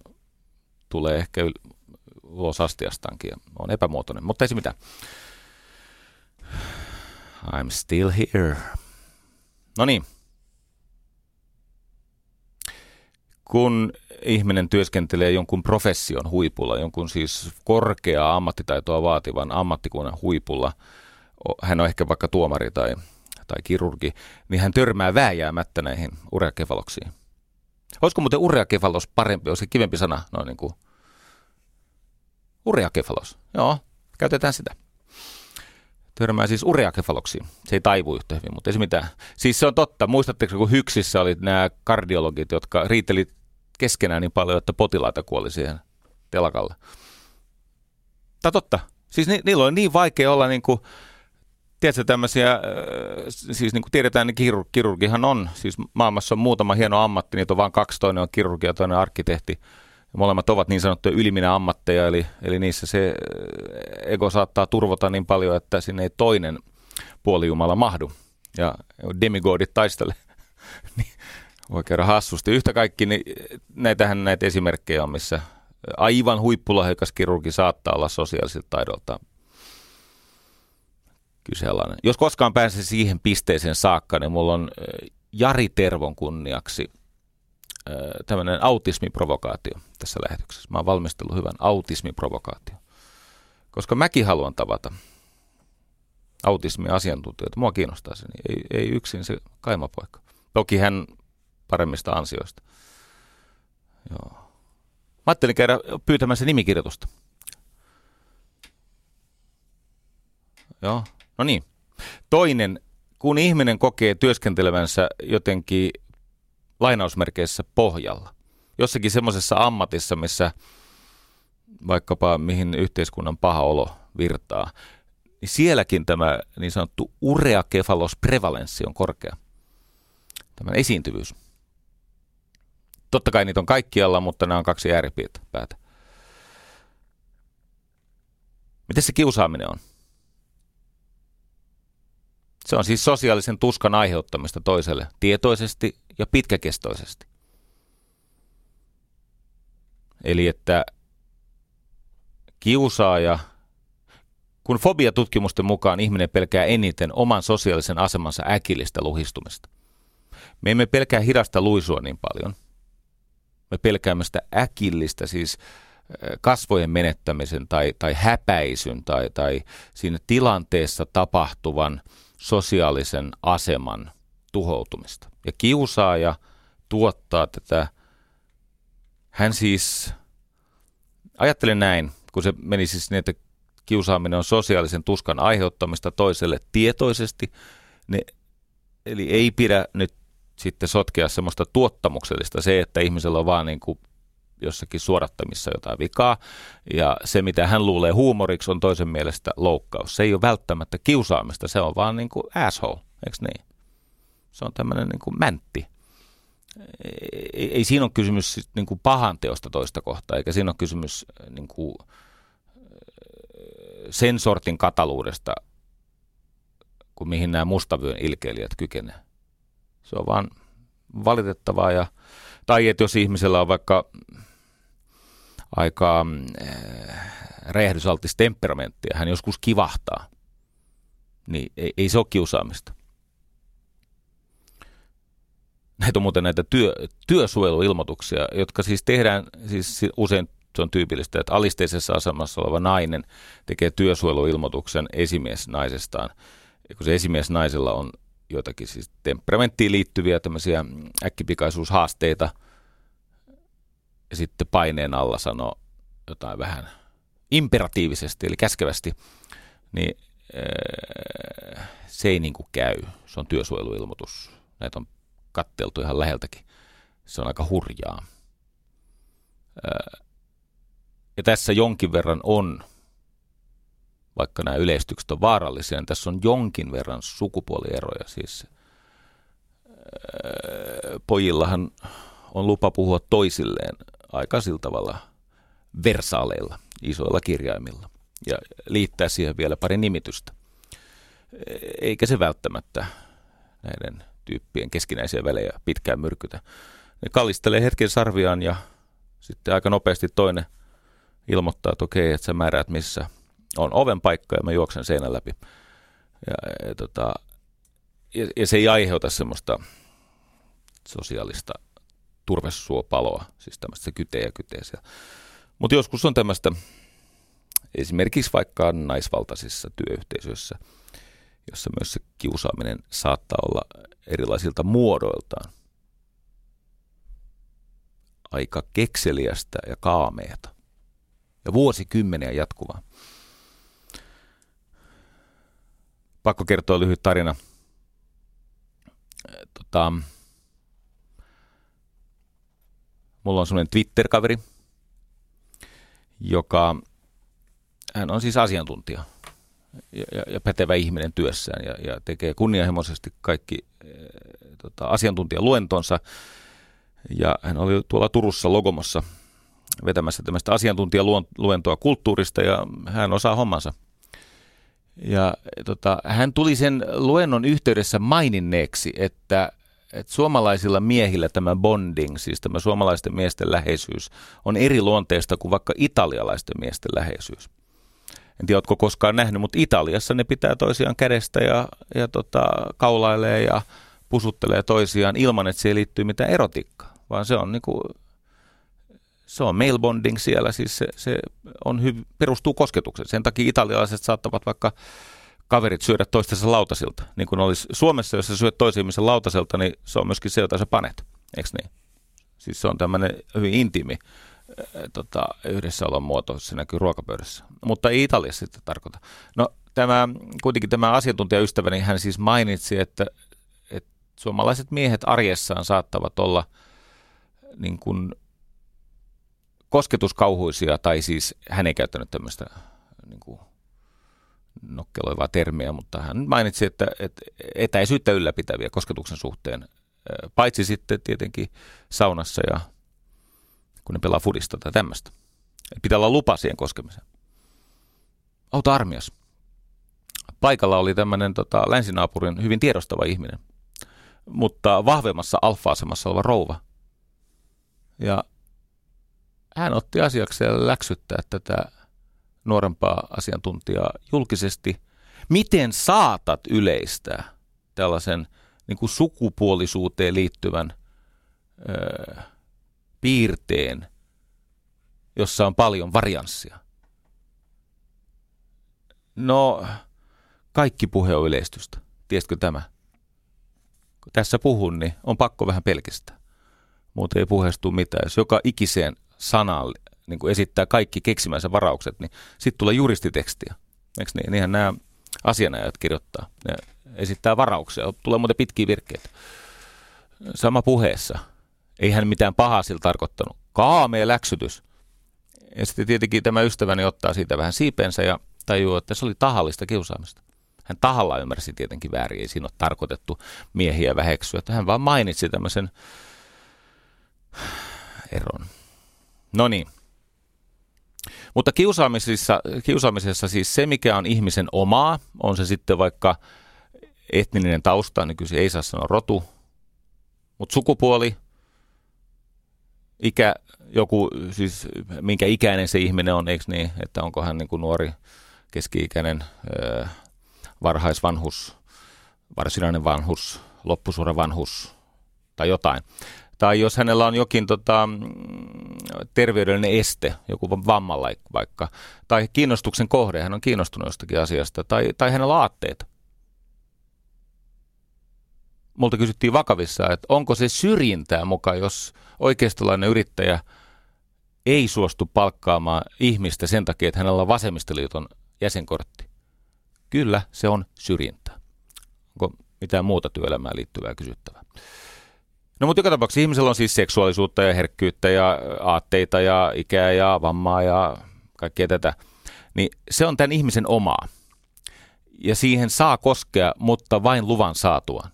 [SPEAKER 2] tulee ehkä ulos astiastankin ja on epämuotoinen, mutta ei se mitään. I'm still here. No niin. Kun ihminen työskentelee jonkun profession huipulla, jonkun siis korkeaa ammattitaitoa vaativan ammattikunnan huipulla, hän on ehkä vaikka tuomari tai, tai kirurgi, niin hän törmää vääjäämättä näihin ureakefaloksiin. Olisiko muuten ureakefalos parempi, olisi kivempi sana noin niin kuin Ureakefalos. Joo, käytetään sitä. Törmää siis ureakefaloksiin. Se ei taivu yhtä hyvin, mutta ei se mitään. Siis se on totta. Muistatteko, kun Hyksissä oli nämä kardiologit, jotka riiteli keskenään niin paljon, että potilaita kuoli siihen telakalle. Tämä totta. Siis ni, niillä on niin vaikea olla niin kuin, tiedätkö tämmöisiä, äh, siis niin kuin tiedetään, niin kirurg, kirurgihan on, siis maailmassa on muutama hieno ammatti, niitä on vain kaksi, toinen on kirurgia ja toinen arkkitehti. Molemmat ovat niin sanottuja yliminä ammatteja, eli, eli niissä se äh, ego saattaa turvota niin paljon, että sinne ei toinen puolijumala mahdu. Ja demigodit taistele. *laughs* niin voi käydä hassusti. Yhtä kaikki, niin näitähän näitä esimerkkejä on, missä aivan huippulahjakas kirurgi saattaa olla sosiaalisilta taidolta kyseenalainen. Jos koskaan pääsee siihen pisteeseen saakka, niin mulla on Jari Tervon kunniaksi – tämmöinen autismiprovokaatio tässä lähetyksessä. Mä oon valmistellut hyvän autismiprovokaatio. Koska mäkin haluan tavata autismi-asiantuntijoita. Mua kiinnostaa se, niin ei, ei yksin se kaimapoika. Toki hän paremmista ansioista. Joo. Mä ajattelin käydä pyytämässä nimikirjoitusta. Joo, no niin. Toinen, kun ihminen kokee työskentelevänsä jotenkin lainausmerkeissä pohjalla. Jossakin semmoisessa ammatissa, missä vaikkapa mihin yhteiskunnan paha olo virtaa, niin sielläkin tämä niin sanottu ureakefalos prevalenssi on korkea. Tämä esiintyvyys. Totta kai niitä on kaikkialla, mutta nämä on kaksi ääripäätä. Miten se kiusaaminen on? Se on siis sosiaalisen tuskan aiheuttamista toiselle tietoisesti ja pitkäkestoisesti. Eli että kiusaaja, kun fobiatutkimusten mukaan ihminen pelkää eniten oman sosiaalisen asemansa äkillistä luhistumista. Me emme pelkää hidasta luisua niin paljon. Me pelkäämme sitä äkillistä, siis kasvojen menettämisen tai, tai häpäisyn tai, tai siinä tilanteessa tapahtuvan sosiaalisen aseman tuhoutumista. Ja kiusaaja tuottaa tätä, hän siis, ajattelen näin, kun se meni siis niin, että kiusaaminen on sosiaalisen tuskan aiheuttamista toiselle tietoisesti, ne, eli ei pidä nyt sitten sotkea semmoista tuottamuksellista, se, että ihmisellä on vaan niin kuin jossakin suorattamissa jotain vikaa, ja se, mitä hän luulee huumoriksi, on toisen mielestä loukkaus. Se ei ole välttämättä kiusaamista, se on vaan niin kuin asshole, eikö niin? Se on tämmöinen niin kuin mäntti. Ei, ei siinä ole kysymys niin kuin pahan teosta toista kohtaa, eikä siinä ole kysymys niin kuin sen sortin kataluudesta, kuin mihin nämä mustavyön ilkeilijät kykenevät. Se on vaan valitettavaa. Ja, tai että jos ihmisellä on vaikka aika äh, räjähdysaltis temperamentti ja hän joskus kivahtaa, niin ei, ei se ole kiusaamista. Näitä on muuten näitä työ, työsuojeluilmoituksia, jotka siis tehdään, siis usein se on tyypillistä, että alisteisessa asemassa oleva nainen tekee työsuojeluilmoituksen esimies naisestaan. Ja kun se esimies naisella on joitakin siis temperamenttiin liittyviä tämmöisiä äkkipikaisuushaasteita, ja sitten paineen alla sanoo jotain vähän imperatiivisesti, eli käskevästi, niin äh, se ei niin kuin käy. Se on työsuojeluilmoitus. Näitä on katteltu ihan läheltäkin. Se on aika hurjaa. Äh, ja tässä jonkin verran on, vaikka nämä yleistykset on vaarallisia, niin tässä on jonkin verran sukupuolieroja. Siis pojillahan on lupa puhua toisilleen aika sillä tavalla versaaleilla, isoilla kirjaimilla ja liittää siihen vielä pari nimitystä. Eikä se välttämättä näiden tyyppien keskinäisiä välejä pitkään myrkytä. Ne kallistelee hetken sarviaan ja sitten aika nopeasti toinen – ilmoittaa, että okei, että sä määräät missä on oven paikka ja mä juoksen seinän läpi. Ja, ja, tota, ja, ja se ei aiheuta semmoista sosiaalista turvesuopaloa, siis tämmöistä kyteä ja kyteä Mutta joskus on tämmöistä, esimerkiksi vaikka naisvaltaisissa työyhteisöissä, jossa myös se kiusaaminen saattaa olla erilaisilta muodoiltaan aika kekseliästä ja kaameeta ja vuosikymmeniä jatkuvaa. Pakko kertoa lyhyt tarina. Tota, mulla on semmoinen Twitter-kaveri, joka, hän on siis asiantuntija ja, ja, ja pätevä ihminen työssään ja, ja tekee kunnianhimoisesti kaikki e, tota, asiantuntijaluentonsa. Ja hän oli tuolla Turussa Logomossa – vetämässä tämmöistä asiantuntijaluentoa kulttuurista ja hän osaa hommansa. Ja tota, hän tuli sen luennon yhteydessä maininneeksi, että, että suomalaisilla miehillä tämä bonding, siis tämä suomalaisten miesten läheisyys, on eri luonteesta kuin vaikka italialaisten miesten läheisyys. En tiedä, oletko koskaan nähnyt, mutta Italiassa ne pitää toisiaan kädestä ja, ja tota, kaulailee ja pusuttelee toisiaan ilman, että siihen liittyy mitään erotiikkaa, vaan se on niin kuin se on mail bonding siellä, siis se, se on hyv- perustuu kosketukseen. Sen takia italialaiset saattavat vaikka kaverit syödä toistensa lautasilta. Niin kuin olisi Suomessa, jos sä syöt toisen ihmisen lautaselta, niin se on myöskin se, jota sä panet. Eikö niin? Siis se on tämmöinen hyvin intiimi tota, yhdessäolon muoto, se näkyy ruokapöydässä. Mutta ei Italiassa sitten tarkoita. No tämä, kuitenkin tämä asiantuntijaystäväni, hän siis mainitsi, että, että suomalaiset miehet arjessaan saattavat olla niin kuin kosketuskauhuisia, tai siis hän ei käyttänyt tämmöistä niin kuin nokkeloivaa termiä, mutta hän mainitsi, että, että etäisyyttä ylläpitäviä kosketuksen suhteen, paitsi sitten tietenkin saunassa ja kun ne pelaa fudista tai tämmöistä. Pitää olla lupa siihen koskemiseen. Auta armias. Paikalla oli tämmöinen tota, länsinaapurin hyvin tiedostava ihminen, mutta vahvemmassa alfa-asemassa oleva rouva. Ja hän otti asiakseen läksyttää tätä nuorempaa asiantuntijaa julkisesti. Miten saatat yleistää tällaisen niin kuin sukupuolisuuteen liittyvän ö, piirteen, jossa on paljon varianssia? No, kaikki puhe on yleistystä. Tiesitkö tämä? Kun tässä puhun, niin on pakko vähän pelkistää. Muuten ei puheestu mitään. Jos joka ikiseen sanaan niin kuin esittää kaikki keksimänsä varaukset, niin sitten tulee juristitekstiä. Eikö niin? Niinhän nämä asianajat kirjoittaa. Ne esittää varauksia. Tulee muuten pitkiä virkkeitä. sama puheessa. Ei hän mitään pahaa sillä tarkoittanut. Kaamea läksytys. Ja sitten tietenkin tämä ystäväni ottaa siitä vähän siipensä ja tajuu, että se oli tahallista kiusaamista. Hän tahalla ymmärsi tietenkin väärin, ei siinä ole tarkoitettu miehiä väheksyä. Että hän vaan mainitsi tämmöisen *sighs* eron. No niin. Mutta kiusaamisessa, kiusaamisessa siis se, mikä on ihmisen omaa, on se sitten vaikka etninen tausta, niin kyllä ei saa sanoa rotu, mutta sukupuoli, ikä, joku, siis minkä ikäinen se ihminen on, eikö niin, että onko hän niin kuin nuori, keski-ikäinen, öö, varhaisvanhus, varsinainen vanhus, loppusuora vanhus tai jotain. Tai jos hänellä on jokin tota, terveydellinen este, joku vamma vaikka, tai kiinnostuksen kohde, hän on kiinnostunut jostakin asiasta, tai, tai hänellä aatteet. Multa kysyttiin vakavissa, että onko se syrjintää mukaan, jos oikeistolainen yrittäjä ei suostu palkkaamaan ihmistä sen takia, että hänellä on vasemmistoliiton jäsenkortti. Kyllä, se on syrjintää. Onko mitään muuta työelämään liittyvää kysyttävää? No mutta joka tapauksessa ihmisellä on siis seksuaalisuutta ja herkkyyttä ja aatteita ja ikää ja vammaa ja kaikkea tätä. Niin se on tämän ihmisen omaa. Ja siihen saa koskea, mutta vain luvan saatuaan.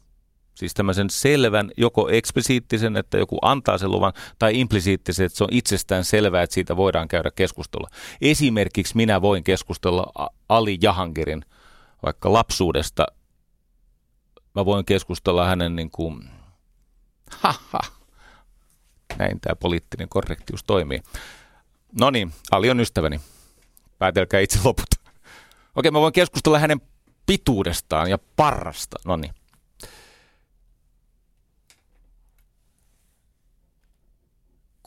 [SPEAKER 2] Siis tämmöisen selvän, joko eksplisiittisen, että joku antaa sen luvan, tai implisiittisen, että se on itsestään selvää, että siitä voidaan käydä keskustelua. Esimerkiksi minä voin keskustella Ali Jahangirin vaikka lapsuudesta. Mä voin keskustella hänen niin kuin, haha, näin tämä poliittinen korrektius toimii. No niin, Ali on ystäväni. Päätelkää itse loput. Okei, mä voin keskustella hänen pituudestaan ja parrasta. No niin.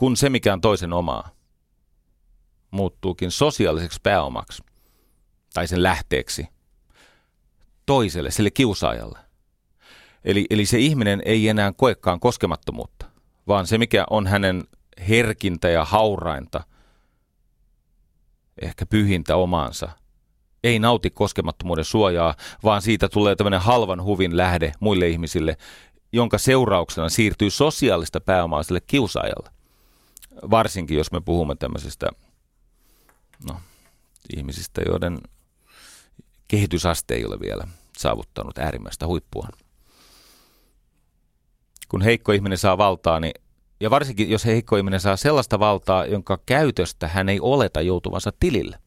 [SPEAKER 2] kun se, mikä on toisen omaa, muuttuukin sosiaaliseksi pääomaksi tai sen lähteeksi toiselle, sille kiusaajalle. Eli, eli se ihminen ei enää koekaan koskemattomuutta, vaan se, mikä on hänen herkintä ja haurainta, ehkä pyhintä omaansa, ei nauti koskemattomuuden suojaa, vaan siitä tulee tämmöinen halvan huvin lähde muille ihmisille, jonka seurauksena siirtyy sosiaalista pääomaa sille kiusaajalle varsinkin jos me puhumme tämmöisistä no, ihmisistä, joiden kehitysaste ei ole vielä saavuttanut äärimmäistä huippua. Kun heikko ihminen saa valtaa, niin, ja varsinkin jos heikko ihminen saa sellaista valtaa, jonka käytöstä hän ei oleta joutuvansa tilille,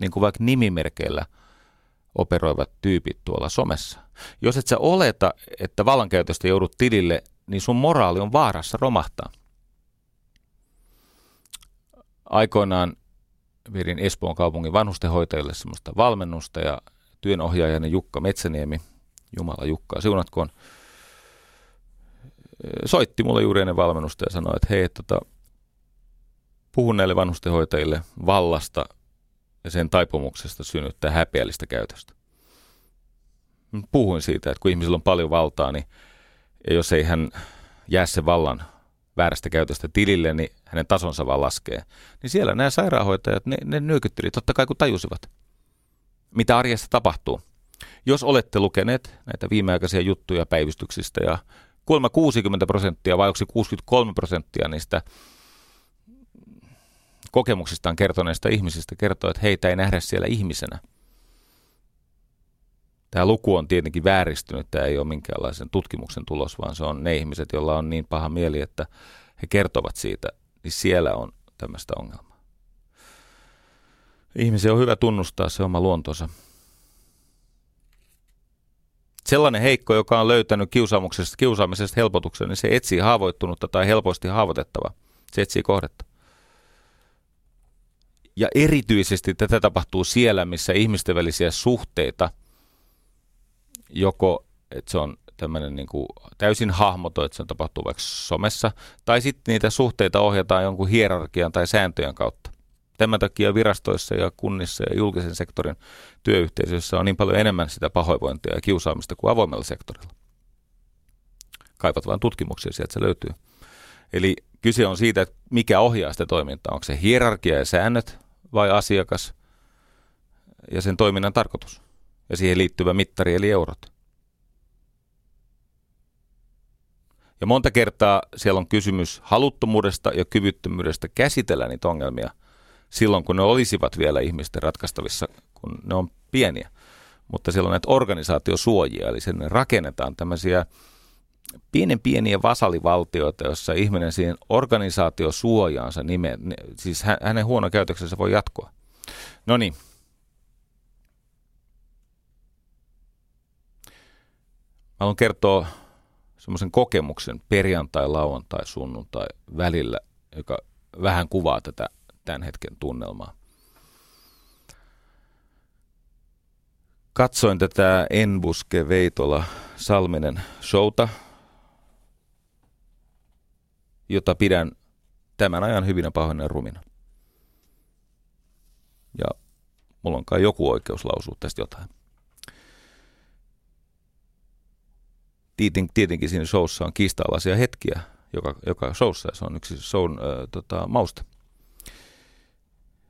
[SPEAKER 2] niin kuin vaikka nimimerkeillä operoivat tyypit tuolla somessa. Jos et sä oleta, että vallankäytöstä joudut tilille, niin sun moraali on vaarassa romahtaa – aikoinaan vedin Espoon kaupungin vanhustenhoitajille semmoista valmennusta ja työnohjaajani Jukka Metsäniemi, Jumala Jukka siunatkoon, soitti mulle juuri ennen valmennusta ja sanoi, että hei, tota, puhun näille vanhustenhoitajille vallasta ja sen taipumuksesta synnyttää häpeällistä käytöstä. Puhuin siitä, että kun ihmisillä on paljon valtaa, niin jos ei hän jää sen vallan väärästä käytöstä tilille, niin hänen tasonsa vaan laskee. Niin siellä nämä sairaanhoitajat, ne, ne nyökytteli totta kai kun tajusivat, mitä arjessa tapahtuu. Jos olette lukeneet näitä viimeaikaisia juttuja päivystyksistä ja kuulemma 60 prosenttia vai onko se 63 prosenttia niistä kokemuksistaan kertoneista ihmisistä kertoo, että heitä ei nähdä siellä ihmisenä. Tämä luku on tietenkin vääristynyt, tämä ei ole minkäänlaisen tutkimuksen tulos, vaan se on ne ihmiset, joilla on niin paha mieli, että he kertovat siitä niin siellä on tämmöistä ongelmaa. Ihmisen on hyvä tunnustaa se oma luontonsa. Sellainen heikko, joka on löytänyt kiusaamuksesta, kiusaamisesta helpotuksen, niin se etsii haavoittunutta tai helposti haavoitettava. Se etsii kohdetta. Ja erityisesti tätä tapahtuu siellä, missä ihmisten välisiä suhteita, joko että se on tämmöinen niin kuin täysin hahmoto, että se tapahtuu vaikka somessa, tai sitten niitä suhteita ohjataan jonkun hierarkian tai sääntöjen kautta. Tämän takia virastoissa ja kunnissa ja julkisen sektorin työyhteisöissä on niin paljon enemmän sitä pahoinvointia ja kiusaamista kuin avoimella sektorilla. Kaipat vain tutkimuksia, sieltä se löytyy. Eli kyse on siitä, että mikä ohjaa sitä toimintaa. Onko se hierarkia ja säännöt vai asiakas ja sen toiminnan tarkoitus ja siihen liittyvä mittari eli eurot. Ja monta kertaa siellä on kysymys haluttomuudesta ja kyvyttömyydestä käsitellä niitä ongelmia silloin, kun ne olisivat vielä ihmisten ratkaistavissa, kun ne on pieniä. Mutta siellä on näitä organisaatiosuojia, eli sen rakennetaan tämmöisiä pienen pieniä vasalivaltioita, jossa ihminen siihen organisaatiosuojaansa nime, siis hänen huono käytöksensä voi jatkoa. No niin. Mä haluan kertoa semmoisen kokemuksen perjantai, lauantai, sunnuntai välillä, joka vähän kuvaa tätä tämän hetken tunnelmaa. Katsoin tätä Enbuske Veitola Salminen showta, jota pidän tämän ajan hyvinä pahoina rumina. Ja mulla on kai joku oikeus lausua tästä jotain. Tietenkin siinä showssa on kiista hetkiä, joka, joka showssa, ja se on yksi shown äh, tota, mausta.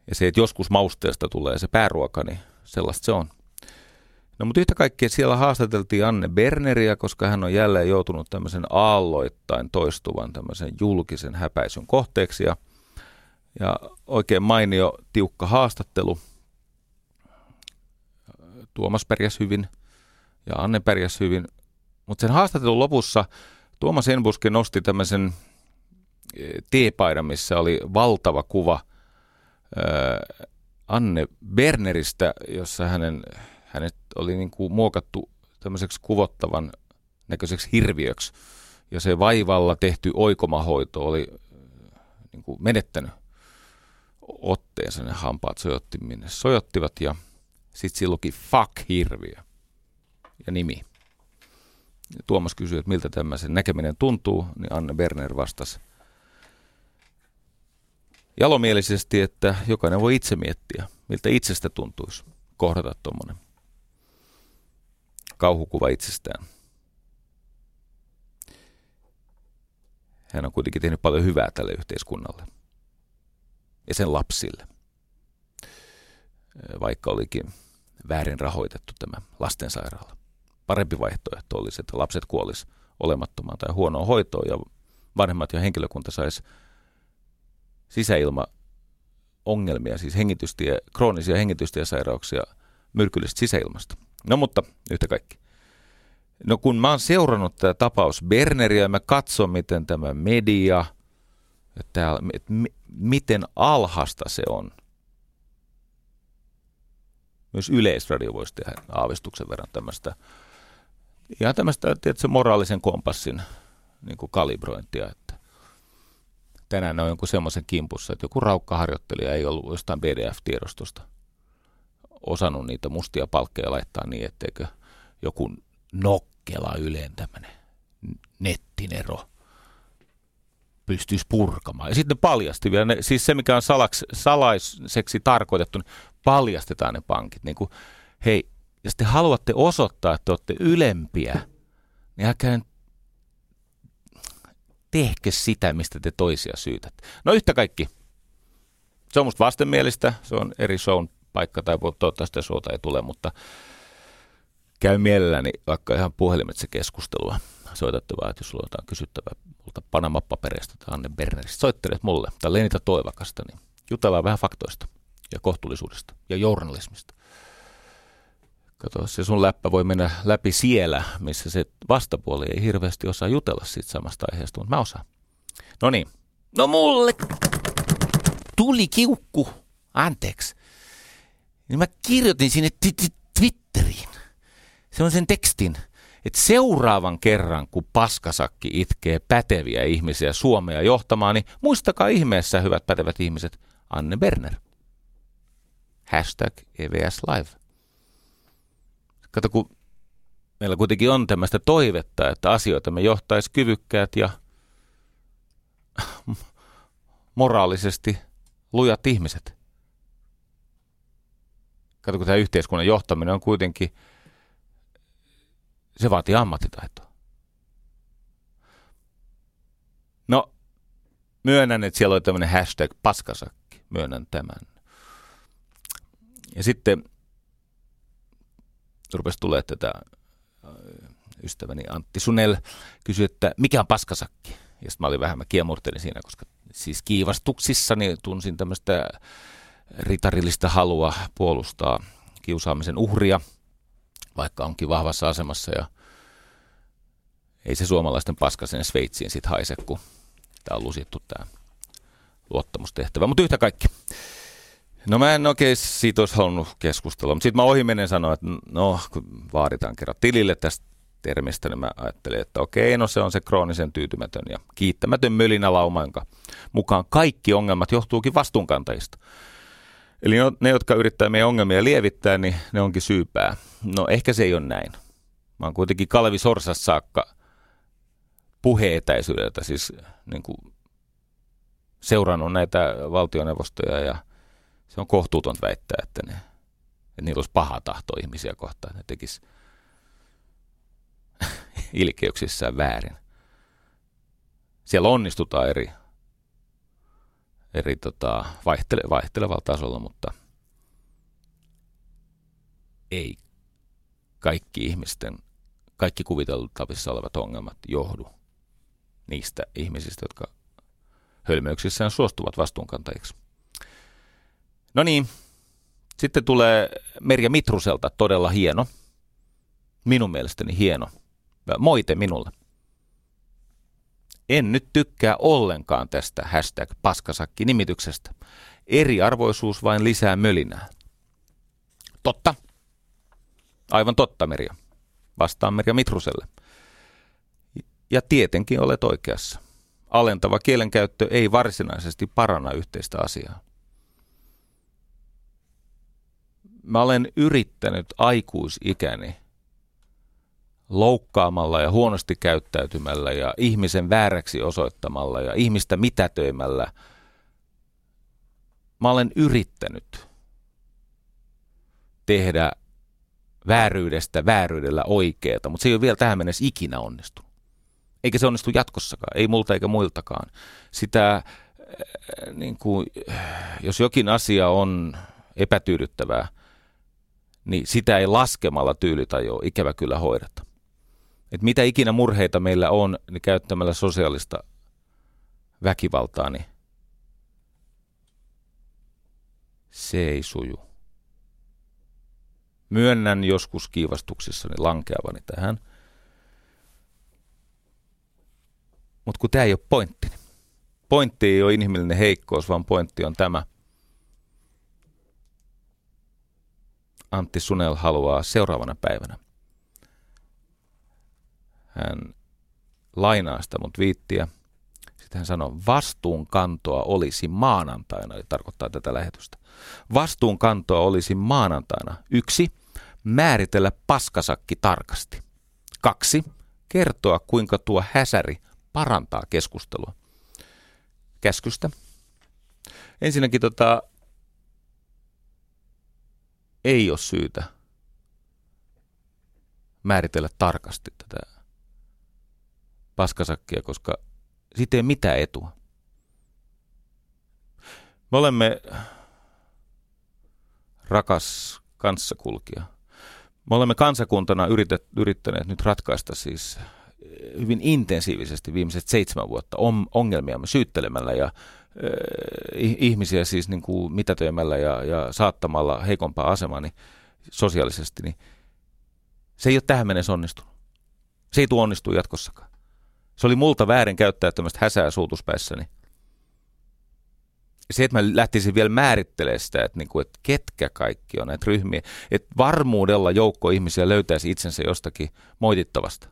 [SPEAKER 2] Ja se, että joskus mausteesta tulee se pääruoka, niin sellaista se on. No mutta yhtä kaikkea siellä haastateltiin Anne Berneriä, koska hän on jälleen joutunut tämmöisen aalloittain toistuvan tämmöisen julkisen häpäisyn kohteeksi. Ja, ja oikein mainio, tiukka haastattelu. Tuomas pärjäs hyvin ja Anne pärjäs hyvin. Mutta sen haastattelun lopussa Tuomas Enbuske nosti tämmöisen e, teepaidan, missä oli valtava kuva Anne Berneristä, jossa hänen hänet oli niin kuin muokattu tämmöiseksi kuvottavan näköiseksi hirviöksi. Ja se vaivalla tehty oikomahoito oli niin kuin menettänyt otteensa, ne hampaat sojotti minne sojottivat ja sitten silloinkin fuck hirviö ja nimi. Ja Tuomas kysyi, että miltä tämmöisen näkeminen tuntuu, niin Anne Berner vastasi jalomielisesti, että jokainen voi itse miettiä, miltä itsestä tuntuisi kohdata tuommoinen kauhukuva itsestään. Hän on kuitenkin tehnyt paljon hyvää tälle yhteiskunnalle ja sen lapsille, vaikka olikin väärin rahoitettu tämä lastensairaala. Parempi vaihtoehto olisi, että lapset kuolis olemattomaan tai huonoon hoitoon ja vanhemmat ja henkilökunta saisi sisäilma ongelmia, siis hengitystie, kroonisia hengitystiesairauksia myrkyllisestä sisäilmasta. No mutta yhtä kaikki. No kun mä oon seurannut tämä tapaus Berneriä ja mä katson, miten tämä media, että, että miten alhasta se on. Myös yleisradio voisi tehdä aavistuksen verran tämmöistä, ihan tämmöistä tietysti, moraalisen kompassin niin kuin kalibrointia, tänään on jonkun semmoisen kimpussa, että joku raukkaharjoittelija ei ollut jostain BDF-tiedostosta osannut niitä mustia palkkeja laittaa niin, etteikö joku nokkela yleen tämmöinen nettinero pystyisi purkamaan. Ja sitten ne paljasti vielä, ne, siis se mikä on salaks, salaiseksi tarkoitettu, niin paljastetaan ne pankit. Niin kuin, hei, jos te haluatte osoittaa, että olette ylempiä, niin älkää tehkö sitä, mistä te toisia syytät. No yhtä kaikki. Se on musta vastenmielistä, se on eri shown paikka tai toivottavasti suota ei tule, mutta käy mielelläni vaikka ihan puhelimitse keskustelua soitettavaa, että jos sulla on jotain kysyttävää multa Panama-papereista tai Anne Berneristä, soittelet mulle tai Lenita Toivakasta, niin jutellaan vähän faktoista ja kohtuullisuudesta ja journalismista. Kato, se sun läppä voi mennä läpi siellä, missä se vastapuoli ei hirveästi osaa jutella siitä samasta aiheesta, mutta mä osaan. No niin. No mulle tuli kiukku. Anteeksi niin mä kirjoitin sinne Twitteriin sellaisen tekstin, että seuraavan kerran, kun paskasakki itkee päteviä ihmisiä Suomea johtamaan, niin muistakaa ihmeessä, hyvät pätevät ihmiset, Anne Berner. Hashtag EVS Live. Kato, kun meillä kuitenkin on tämmöistä toivetta, että asioita me johtaisi kyvykkäät ja moraalisesti lujat ihmiset. Kato, kun tämä yhteiskunnan johtaminen on kuitenkin, se vaatii ammattitaitoa. No, myönnän, että siellä oli tämmöinen hashtag paskasakki. Myönnän tämän. Ja sitten rupesi tulee tätä äh, ystäväni Antti Sunel kysyi, että mikä on paskasakki? Ja sitten mä olin vähän, mä kiemurtelin siinä, koska siis kiivastuksissani tunsin tämmöistä ritarillista halua puolustaa kiusaamisen uhria, vaikka onkin vahvassa asemassa ja ei se suomalaisten paska sen Sveitsiin sit haise, kun tämä on lusittu tämä luottamustehtävä. Mutta yhtä kaikki. No mä en oikein siitä olisi halunnut keskustella, mutta sitten mä ohi menen sanoa, että no kun vaaditaan kerran tilille tästä termistä, niin mä ajattelin, että okei, no se on se kroonisen tyytymätön ja kiittämätön mölinälauma, jonka mukaan kaikki ongelmat johtuukin vastuunkantajista. Eli ne, jotka yrittää meidän ongelmia lievittää, niin ne onkin syypää. No ehkä se ei ole näin. Mä oon kuitenkin Kalvi Sorsas saakka puheetäisyydeltä siis niin kuin seurannut näitä valtioneuvostoja ja se on kohtuuton väittää, että, ne, että niillä olisi paha tahto ihmisiä kohtaan, että ne tekis *laughs* ilkeyksissään väärin. Siellä onnistutaan eri, eri tota, vaihtele, vaihtelevalla tasolla, mutta ei kaikki ihmisten, kaikki kuviteltavissa olevat ongelmat johdu niistä ihmisistä, jotka hölmöyksissään suostuvat vastuunkantajiksi. No niin, sitten tulee Merja Mitruselta todella hieno, minun mielestäni hieno, moite minulle. En nyt tykkää ollenkaan tästä hashtag paskasakki-nimityksestä. Eriarvoisuus vain lisää mölinää. Totta. Aivan totta, Merja. Vastaan Merja Mitruselle. Ja tietenkin olet oikeassa. Alentava kielenkäyttö ei varsinaisesti paranna yhteistä asiaa. Mä olen yrittänyt aikuisikäni loukkaamalla ja huonosti käyttäytymällä ja ihmisen vääräksi osoittamalla ja ihmistä mitätöimällä. Mä olen yrittänyt tehdä vääryydestä vääryydellä oikeeta, mutta se ei ole vielä tähän mennessä ikinä onnistunut. Eikä se onnistu jatkossakaan, ei multa eikä muiltakaan. Sitä, äh, niin kuin, jos jokin asia on epätyydyttävää, niin sitä ei laskemalla tyylitajoa ikävä kyllä hoideta. Et mitä ikinä murheita meillä on, niin käyttämällä sosiaalista väkivaltaa, niin se ei suju. Myönnän joskus kiivastuksissani lankeavani tähän. Mutta kun tämä ei ole pointti. Pointti ei ole inhimillinen heikkous, vaan pointti on tämä. Antti Sunel haluaa seuraavana päivänä hän lainaa sitä mun viittiä. Sitten hän sanoo, vastuunkantoa olisi maanantaina, eli tarkoittaa tätä lähetystä. Vastuunkantoa olisi maanantaina. Yksi, määritellä paskasakki tarkasti. Kaksi, kertoa kuinka tuo häsäri parantaa keskustelua. Käskystä. Ensinnäkin tota, ei ole syytä määritellä tarkasti tätä paskasakkia, koska siitä ei mitään etua. Me olemme rakas kanssakulkija. Me olemme kansakuntana yrittäneet nyt ratkaista siis hyvin intensiivisesti viimeiset seitsemän vuotta ongelmiamme syyttelemällä ja ihmisiä siis niin kuin mitätöimällä ja, ja saattamalla heikompaa asemaa niin sosiaalisesti, niin se ei ole tähän mennessä onnistunut. Se ei tule onnistua jatkossakaan. Se oli multa väärin käyttää tämmöistä häsää suutuspäissäni. Se, että mä lähtisin vielä määrittelemään sitä, että, niin kuin, että ketkä kaikki on näitä ryhmiä, että varmuudella joukko ihmisiä löytäisi itsensä jostakin moitittavasta.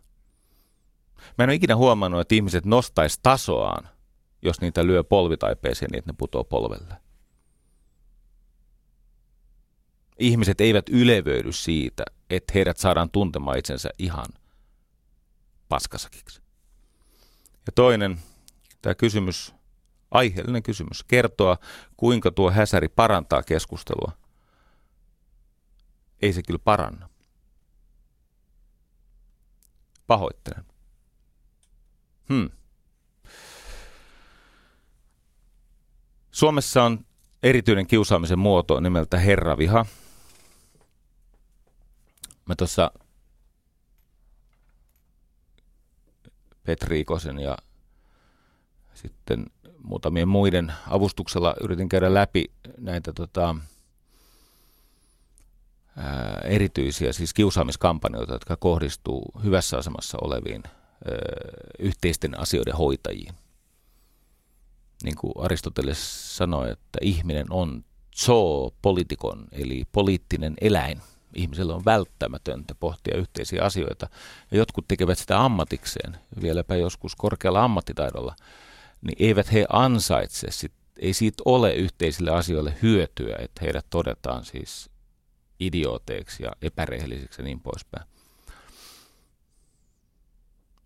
[SPEAKER 2] Mä en ole ikinä huomannut, että ihmiset nostaisi tasoaan, jos niitä lyö polvitaipeeseen niin, että ne putoo polvelle. Ihmiset eivät ylevöidy siitä, että heidät saadaan tuntemaan itsensä ihan paskasakiksi. Ja toinen, tämä kysymys, aiheellinen kysymys, kertoa, kuinka tuo häsäri parantaa keskustelua. Ei se kyllä paranna. Pahoittelen. Hmm. Suomessa on erityinen kiusaamisen muoto nimeltä herraviha. Mä tuossa Petri Ikosen ja sitten muutamien muiden avustuksella yritin käydä läpi näitä tota, ää, erityisiä siis kiusaamiskampanjoita, jotka kohdistuu hyvässä asemassa oleviin ää, yhteisten asioiden hoitajiin. Niin kuin Aristoteles sanoi, että ihminen on zoopolitikon, eli poliittinen eläin. Ihmisellä on välttämätöntä pohtia yhteisiä asioita, ja jotkut tekevät sitä ammatikseen, vieläpä joskus korkealla ammattitaidolla, niin eivät he ansaitse, sit, ei siitä ole yhteisille asioille hyötyä, että heidät todetaan siis idiooteiksi ja epärehellisiksi ja niin poispäin.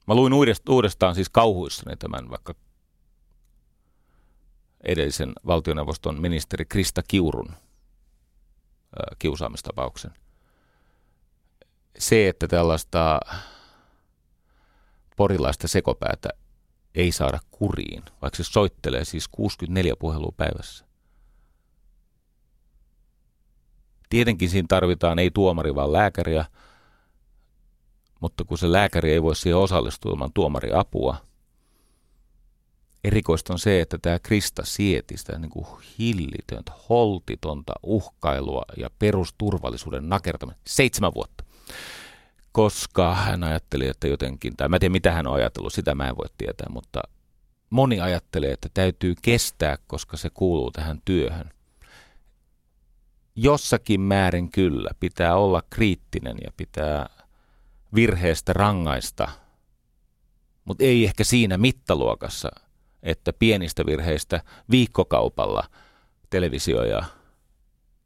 [SPEAKER 2] Mä luin uudestaan siis kauhuissani tämän vaikka edellisen valtioneuvoston ministeri Krista Kiurun kiusaamistapauksen. Se, että tällaista porilaista sekopäätä ei saada kuriin, vaikka se soittelee siis 64 puhelua päivässä. Tietenkin siinä tarvitaan ei tuomari, vaan lääkäriä, mutta kun se lääkäri ei voi siihen osallistua ilman tuomariapua, erikoista on se, että tämä Krista sieti sitä niin kuin hillitöntä, holtitonta uhkailua ja perusturvallisuuden nakertamista seitsemän vuotta. Koska hän ajatteli, että jotenkin, tai mä en tiedä mitä hän on ajatellut, sitä mä en voi tietää, mutta moni ajattelee, että täytyy kestää, koska se kuuluu tähän työhön. Jossakin määrin kyllä, pitää olla kriittinen ja pitää virheestä rangaista, mutta ei ehkä siinä mittaluokassa – että pienistä virheistä viikkokaupalla televisio ja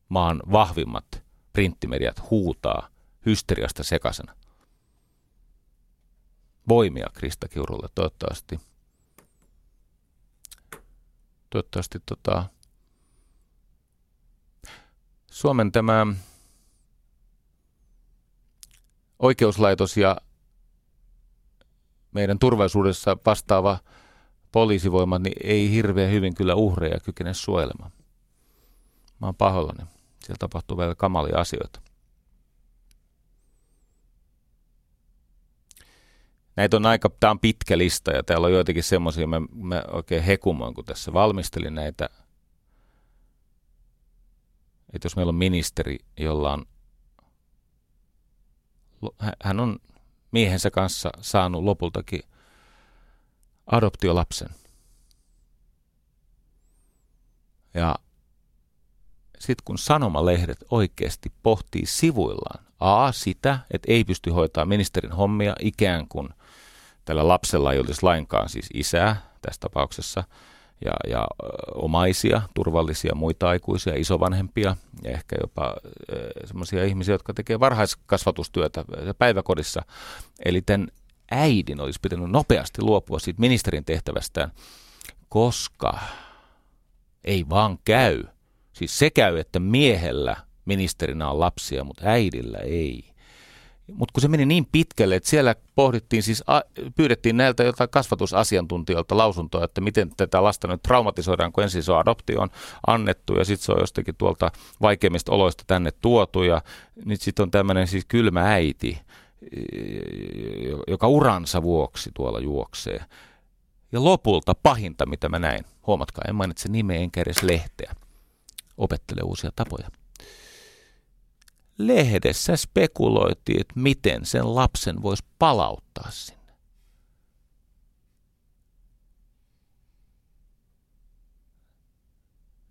[SPEAKER 2] maan vahvimmat printtimediat huutaa hysteriasta sekasena. Voimia Krista Kiurulle toivottavasti. Toivottavasti tota, Suomen tämä oikeuslaitos ja meidän turvallisuudessa vastaava poliisivoimat niin ei hirveän hyvin kyllä uhreja kykene suojelemaan. Mä oon pahoillani. Siellä tapahtuu vielä kamalia asioita. Näitä on aika, tämä on pitkä lista ja täällä on joitakin semmoisia, mä, mä oikein hekumoin, kun tässä valmistelin näitä. Että jos meillä on ministeri, jolla on, hän on miehensä kanssa saanut lopultakin adoptiolapsen. Ja sitten kun sanomalehdet oikeasti pohtii sivuillaan A sitä, että ei pysty hoitaa ministerin hommia ikään kuin tällä lapsella ei olisi lainkaan siis isää tässä tapauksessa ja, ja omaisia, turvallisia muita aikuisia, isovanhempia ja ehkä jopa semmoisia ihmisiä, jotka tekee varhaiskasvatustyötä päiväkodissa. Eli tämän äidin olisi pitänyt nopeasti luopua siitä ministerin tehtävästään, koska ei vaan käy. Siis se käy, että miehellä ministerinä on lapsia, mutta äidillä ei. Mutta kun se meni niin pitkälle, että siellä pohdittiin, siis a, pyydettiin näiltä jotain kasvatusasiantuntijoilta lausuntoa, että miten tätä lasta nyt traumatisoidaan, kun ensin se on adoptioon annettu ja sitten se on jostakin tuolta vaikeimmista oloista tänne tuotu ja nyt sitten on tämmöinen siis kylmä äiti, joka uransa vuoksi tuolla juoksee. Ja lopulta pahinta, mitä mä näin, huomatkaa, en mainitse nimeä enkä edes lehteä, opettele uusia tapoja. Lehdessä spekuloitiin, että miten sen lapsen voisi palauttaa sinne.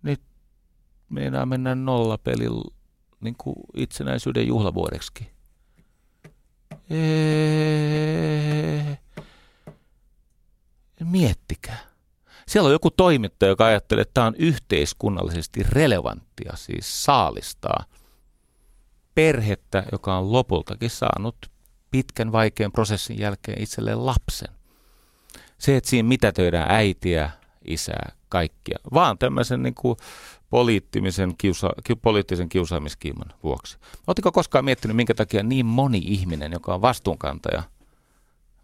[SPEAKER 2] Nyt meinaa mennä nollapelillä niin kuin itsenäisyyden juhlavuodeksi. Eee, miettikää. Siellä on joku toimittaja, joka ajattelee, että tämä on yhteiskunnallisesti relevanttia, siis saalistaa perhettä, joka on lopultakin saanut pitkän vaikean prosessin jälkeen itselleen lapsen. Se, että siinä mitätöidään äitiä, isää, kaikkia, vaan tämmöisen niin kuin poliittisen, kiusa, poliittisen kiusaamiskiiman vuoksi. Oletteko koskaan miettinyt, minkä takia niin moni ihminen, joka on vastuunkantaja,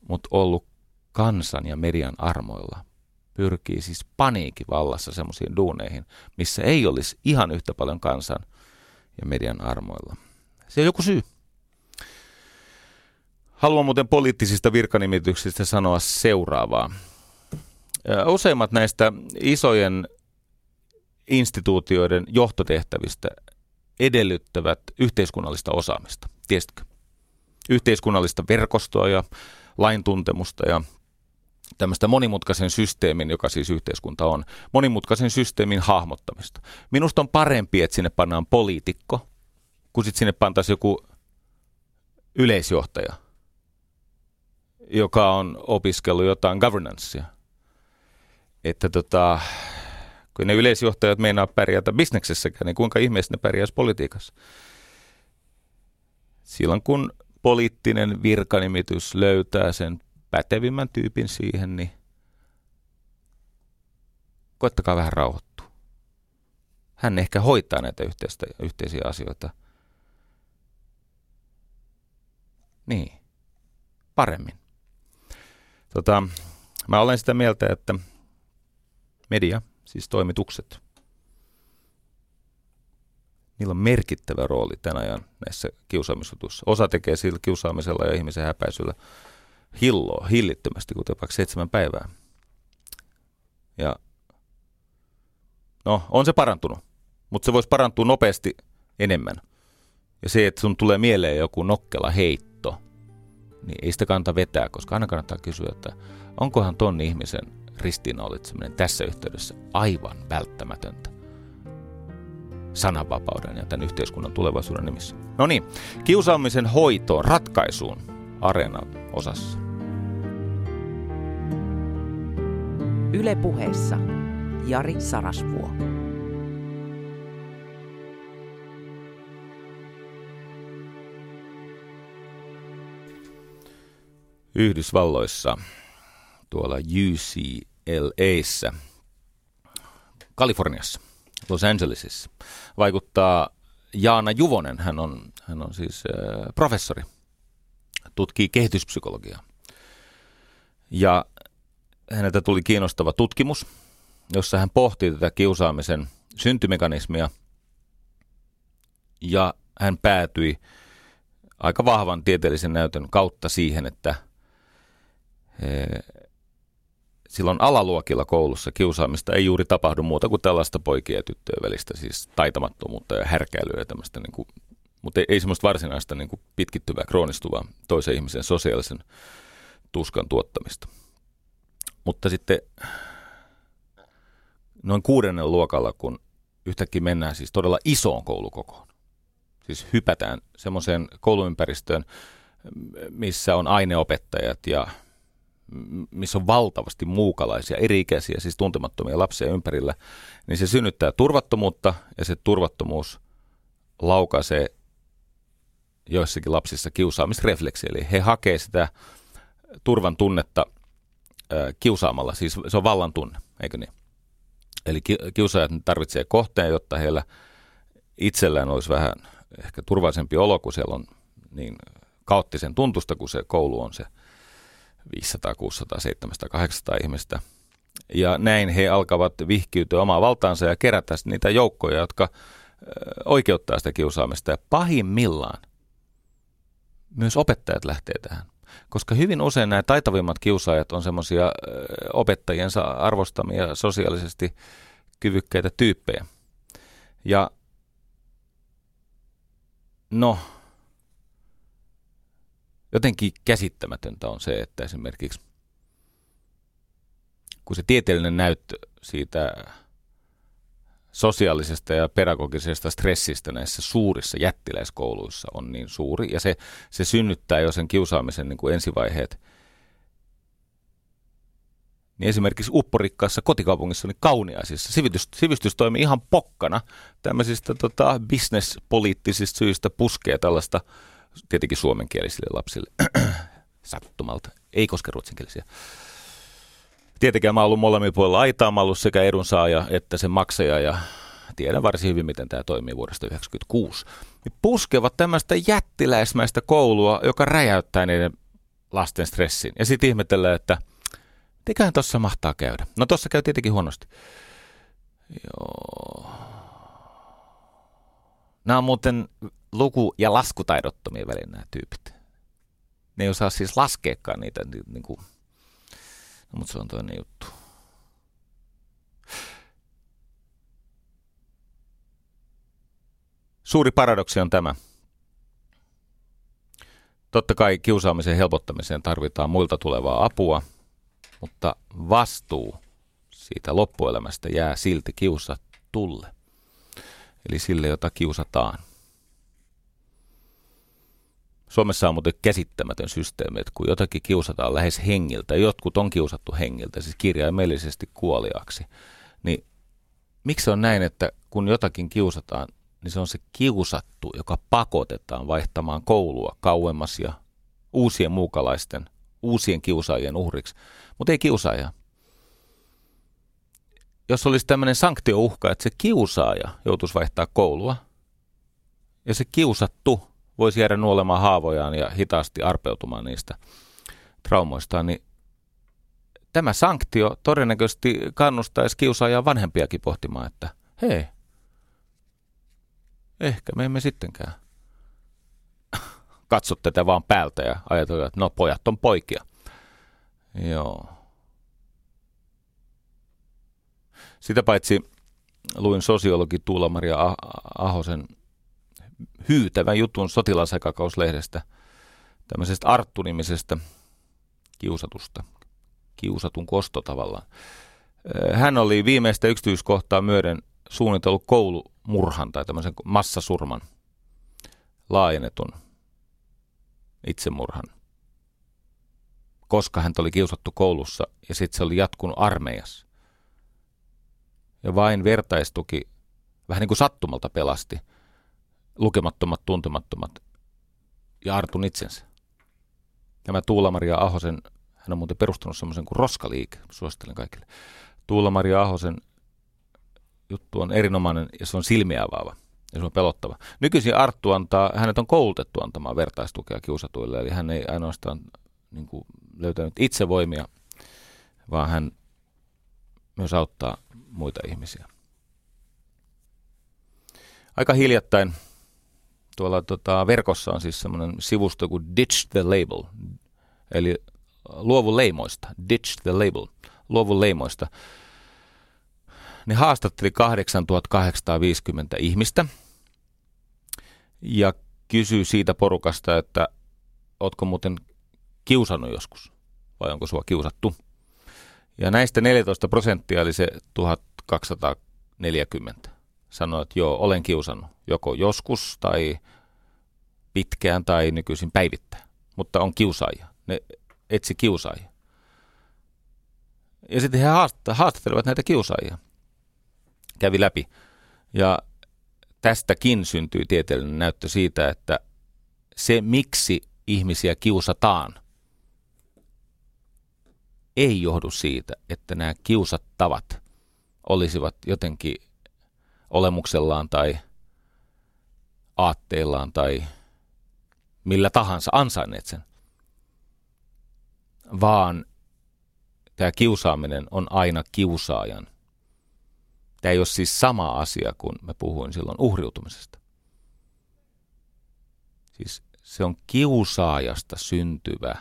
[SPEAKER 2] mutta ollut kansan ja median armoilla, pyrkii siis paniikin vallassa semmoisiin duuneihin, missä ei olisi ihan yhtä paljon kansan ja median armoilla. Se on joku syy. Haluan muuten poliittisista virkanimityksistä sanoa seuraavaa. Useimmat näistä isojen instituutioiden johtotehtävistä edellyttävät yhteiskunnallista osaamista. Tiesitkö? Yhteiskunnallista verkostoa ja laintuntemusta ja tämmöistä monimutkaisen systeemin, joka siis yhteiskunta on, monimutkaisen systeemin hahmottamista. Minusta on parempi, että sinne pannaan poliitikko, kun sitten sinne pantaisi joku yleisjohtaja, joka on opiskellut jotain governancea. Että tota, kun ne yleisjohtajat meinaa pärjätä bisneksessäkään, niin kuinka ihmeessä ne pärjäisi politiikassa? Silloin kun poliittinen virkanimitys löytää sen pätevimmän tyypin siihen, niin koittakaa vähän rauhoittua. Hän ehkä hoitaa näitä yhteistä, yhteisiä asioita. Niin, paremmin. Tota, mä olen sitä mieltä, että media, siis toimitukset, niillä on merkittävä rooli tämän ajan näissä kiusaamisutuissa. Osa tekee sillä kiusaamisella ja ihmisen häpäisyllä hilloa hillittömästi, kuten vaikka seitsemän päivää. Ja no, on se parantunut, mutta se voisi parantua nopeasti enemmän. Ja se, että sun tulee mieleen joku nokkela heitto, niin ei sitä kannata vetää, koska aina kannattaa kysyä, että onkohan ton ihmisen ristiinnaulitseminen tässä yhteydessä aivan välttämätöntä sananvapauden ja tämän yhteiskunnan tulevaisuuden nimissä. No niin, kiusaamisen hoitoon, ratkaisuun areenan osassa.
[SPEAKER 1] Yle puheessa Jari Sarasvuo.
[SPEAKER 2] Yhdysvalloissa tuolla UCLAssä, Kaliforniassa, Los Angelesissa, vaikuttaa Jaana Juvonen. Hän on, hän on siis äh, professori, tutkii kehityspsykologiaa. Ja häneltä tuli kiinnostava tutkimus, jossa hän pohti tätä kiusaamisen syntymekanismia ja hän päätyi aika vahvan tieteellisen näytön kautta siihen, että silloin alaluokilla koulussa kiusaamista ei juuri tapahdu muuta kuin tällaista poikien ja tyttöjen välistä, siis taitamattomuutta ja härkäilyä ja tämmöistä, niin kuin, mutta ei, ei semmoista varsinaista niin kuin pitkittyvää, kroonistuvaa toisen ihmisen sosiaalisen tuskan tuottamista. Mutta sitten noin kuudennen luokalla, kun yhtäkkiä mennään siis todella isoon koulukokoon, siis hypätään semmoiseen kouluympäristöön, missä on aineopettajat ja missä on valtavasti muukalaisia, eri-ikäisiä, siis tuntemattomia lapsia ympärillä, niin se synnyttää turvattomuutta ja se turvattomuus laukaisee joissakin lapsissa kiusaamisrefleksiä. Eli he hakee sitä turvan tunnetta kiusaamalla, siis se on vallan tunne, eikö niin? Eli kiusaajat tarvitsee kohteen, jotta heillä itsellään olisi vähän ehkä turvallisempi olo, kun siellä on niin kaoottisen tuntusta, kun se koulu on se 500, 600, 700, 800 ihmistä. Ja näin he alkavat vihkiytyä omaa valtaansa ja kerätä niitä joukkoja, jotka oikeuttaa sitä kiusaamista. Ja pahimmillaan myös opettajat lähtee tähän. Koska hyvin usein nämä taitavimmat kiusaajat on semmoisia opettajiensa arvostamia sosiaalisesti kyvykkäitä tyyppejä. Ja no, jotenkin käsittämätöntä on se, että esimerkiksi kun se tieteellinen näyttö siitä sosiaalisesta ja pedagogisesta stressistä näissä suurissa jättiläiskouluissa on niin suuri, ja se, se synnyttää jo sen kiusaamisen niin kuin ensivaiheet. Niin esimerkiksi upporikkaassa kotikaupungissa niin Kauniaisissa sivistys, sivistys toimii ihan pokkana tämmöisistä tota, bisnespoliittisista syistä puskee tällaista tietenkin suomenkielisille lapsille *clears throat* sattumalta, ei koske ruotsinkielisiä Tietenkään mä oon ollut molemmilla puolilla aitaa, mä ollut sekä edunsaaja että sen maksaja ja tiedän varsin hyvin, miten tämä toimii vuodesta 1996. Niin puskevat tämmöistä jättiläismäistä koulua, joka räjäyttää niiden lasten stressin. Ja sitten ihmetellään, että mitäköhän tuossa mahtaa käydä. No tuossa käy tietenkin huonosti. Joo. Nämä on muuten luku- ja laskutaidottomia välin nämä tyypit. Ne ei osaa siis laskeekaan niitä, niin kuin, no, mutta se on toinen juttu. Suuri paradoksi on tämä. Totta kai kiusaamisen helpottamiseen tarvitaan muilta tulevaa apua, mutta vastuu siitä loppuelämästä jää silti kiusatulle, eli sille, jota kiusataan. Suomessa on muuten käsittämätön systeemi, että kun jotakin kiusataan lähes hengiltä, jotkut on kiusattu hengiltä, siis kirjaimellisesti kuoliaksi, niin miksi on näin, että kun jotakin kiusataan, niin se on se kiusattu, joka pakotetaan vaihtamaan koulua kauemmas ja uusien muukalaisten, uusien kiusaajien uhriksi, mutta ei kiusaaja. Jos olisi tämmöinen sanktiouhka, että se kiusaaja joutuisi vaihtaa koulua, ja se kiusattu voisi jäädä nuolemaan haavojaan ja hitaasti arpeutumaan niistä traumoistaan, niin tämä sanktio todennäköisesti kannustaisi kiusaajaa vanhempiakin pohtimaan, että hei, ehkä me emme sittenkään katso tätä vaan päältä ja ajatella, että no pojat on poikia. Joo. Sitä paitsi luin sosiologi Tuula-Maria Ahosen hyytävän jutun sotilasakakauslehdestä, tämmöisestä Arttu-nimisestä kiusatusta, kiusatun kosto tavallaan. Hän oli viimeistä yksityiskohtaa myöden suunnitellut koulumurhan tai tämmöisen massasurman laajennetun itsemurhan, koska hän oli kiusattu koulussa ja sitten se oli jatkunut armeijassa. Ja vain vertaistuki vähän niin kuin sattumalta pelasti – lukemattomat, tuntemattomat ja Artun itsensä. Tämä Tuula-Maria Ahosen, hän on muuten perustanut semmoisen kuin Roskaliike, suosittelen kaikille. Tuula-Maria Ahosen juttu on erinomainen ja se on silmiä avaava ja se on pelottava. Nykyisin Arttu antaa, hänet on koulutettu antamaan vertaistukea kiusatuille, eli hän ei ainoastaan niin kuin, löytänyt itsevoimia, vaan hän myös auttaa muita ihmisiä. Aika hiljattain tuolla tota, verkossa on siis semmoinen sivusto kuin Ditch the Label, eli luovu leimoista, Ditch the Label, luovu leimoista. Ne haastatteli 8850 ihmistä ja kysyi siitä porukasta, että ootko muuten kiusannut joskus vai onko sua kiusattu. Ja näistä 14 prosenttia eli se 1240 sanoi, että joo, olen kiusannut joko joskus tai pitkään tai nykyisin päivittäin, mutta on kiusaajia. Ne etsi kiusaajia. Ja sitten he haastattelevat näitä kiusaajia. Kävi läpi. Ja tästäkin syntyy tieteellinen näyttö siitä, että se miksi ihmisiä kiusataan ei johdu siitä, että nämä kiusattavat olisivat jotenkin olemuksellaan tai aatteillaan tai millä tahansa ansainneet sen, vaan tämä kiusaaminen on aina kiusaajan. Tämä ei ole siis sama asia kuin me puhuin silloin uhriutumisesta. Siis se on kiusaajasta syntyvä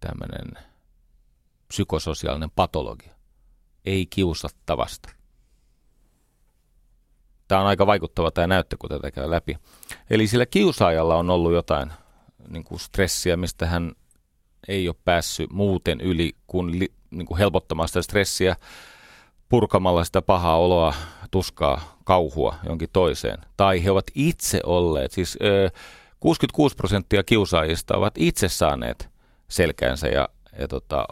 [SPEAKER 2] tämmöinen psykososiaalinen patologia, ei kiusattavasta. Tämä on aika vaikuttava tämä näyttö, kun tätä käy läpi. Eli sillä kiusaajalla on ollut jotain niin kuin stressiä, mistä hän ei ole päässyt muuten yli kuin, li, niin kuin helpottamaan sitä stressiä purkamalla sitä pahaa oloa, tuskaa, kauhua jonkin toiseen. Tai he ovat itse olleet, siis ö, 66 prosenttia kiusaajista ovat itse saaneet selkäänsä ja, ja tota,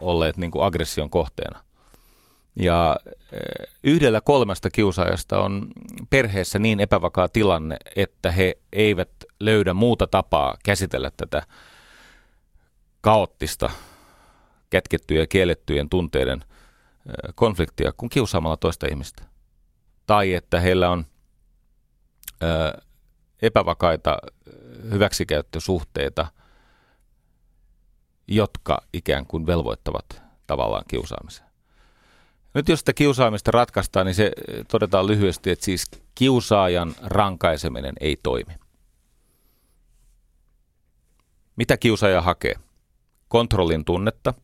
[SPEAKER 2] olleet niin kuin aggression kohteena. Ja eh, yhdellä kolmesta kiusaajasta on perheessä niin epävakaa tilanne, että he eivät löydä muuta tapaa käsitellä tätä kaoottista, kätkettyjen ja kiellettyjen tunteiden eh, konfliktia kuin kiusaamalla toista ihmistä. Tai että heillä on eh, epävakaita hyväksikäyttösuhteita, jotka ikään kuin velvoittavat tavallaan kiusaamiseen. Nyt jos sitä kiusaamista ratkaistaan, niin se eh, todetaan lyhyesti, että siis kiusaajan rankaiseminen ei toimi. Mitä kiusaaja hakee? Kontrollin tunnetta,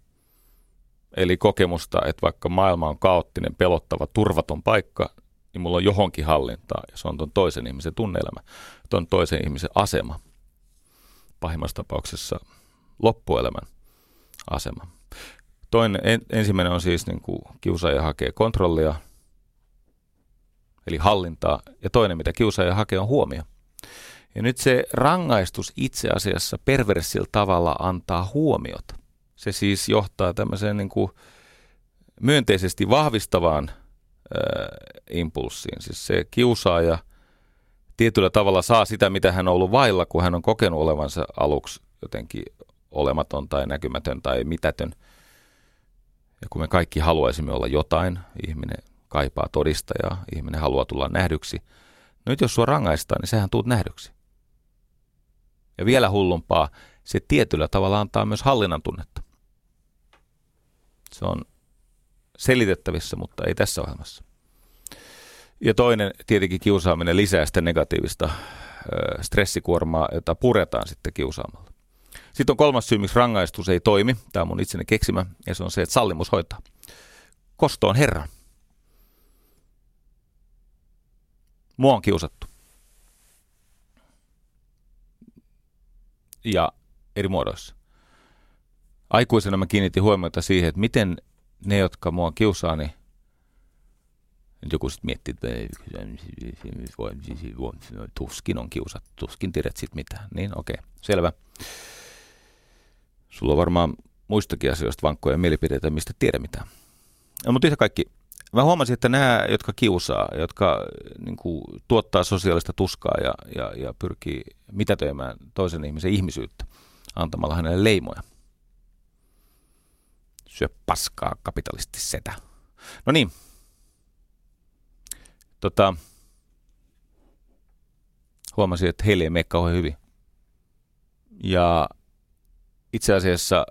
[SPEAKER 2] eli kokemusta, että vaikka maailma on kaoottinen, pelottava, turvaton paikka, niin mulla on johonkin hallintaa, ja se on tuon toisen ihmisen tunneelämä, tuon toisen ihmisen asema. Pahimmassa tapauksessa loppuelämän asema. Toinen, en, ensimmäinen on siis niin kuin kiusaaja hakee kontrollia, eli hallintaa, ja toinen, mitä kiusaaja hakee, on huomio. Ja nyt se rangaistus itse asiassa perversillä tavalla antaa huomiota. Se siis johtaa tämmöiseen niin kuin myönteisesti vahvistavaan äh, impulssiin. Siis se kiusaaja tietyllä tavalla saa sitä, mitä hän on ollut vailla, kun hän on kokenut olevansa aluksi jotenkin olematon tai näkymätön tai mitätön. Ja kun me kaikki haluaisimme olla jotain, ihminen kaipaa todistajaa, ihminen haluaa tulla nähdyksi. No nyt jos sua rangaistaan, niin sehän tuut nähdyksi. Ja vielä hullumpaa, se tietyllä tavalla antaa myös hallinnan tunnetta. Se on selitettävissä, mutta ei tässä ohjelmassa. Ja toinen, tietenkin kiusaaminen lisää sitä negatiivista stressikuormaa, jota puretaan sitten kiusaamalla. Sitten on kolmas syy, miksi rangaistus ei toimi. Tämä on mun itseni keksimä, ja se on se, että sallimus hoitaa. Kosto on Herra. Mua on kiusattu. Ja eri muodoissa. Aikuisena mä kiinnitin huomiota siihen, että miten ne, jotka mua kiusaa, niin joku sitten miettii, että tuskin on kiusattu, tuskin tiedät sit mitään. Niin okei, okay, selvä. Sulla on varmaan muistakin asioista vankkoja mielipiteitä, mistä tiedä mitään. No, mutta yhtä kaikki, mä huomasin, että nämä, jotka kiusaa, jotka niin kuin, tuottaa sosiaalista tuskaa ja, ja, ja pyrkii mitätöimään toisen ihmisen ihmisyyttä antamalla hänelle leimoja. Syö paskaa kapitalisti setä. No niin. Tota, huomasin, että heille ei mene kauhean hyvin. Ja itse asiassa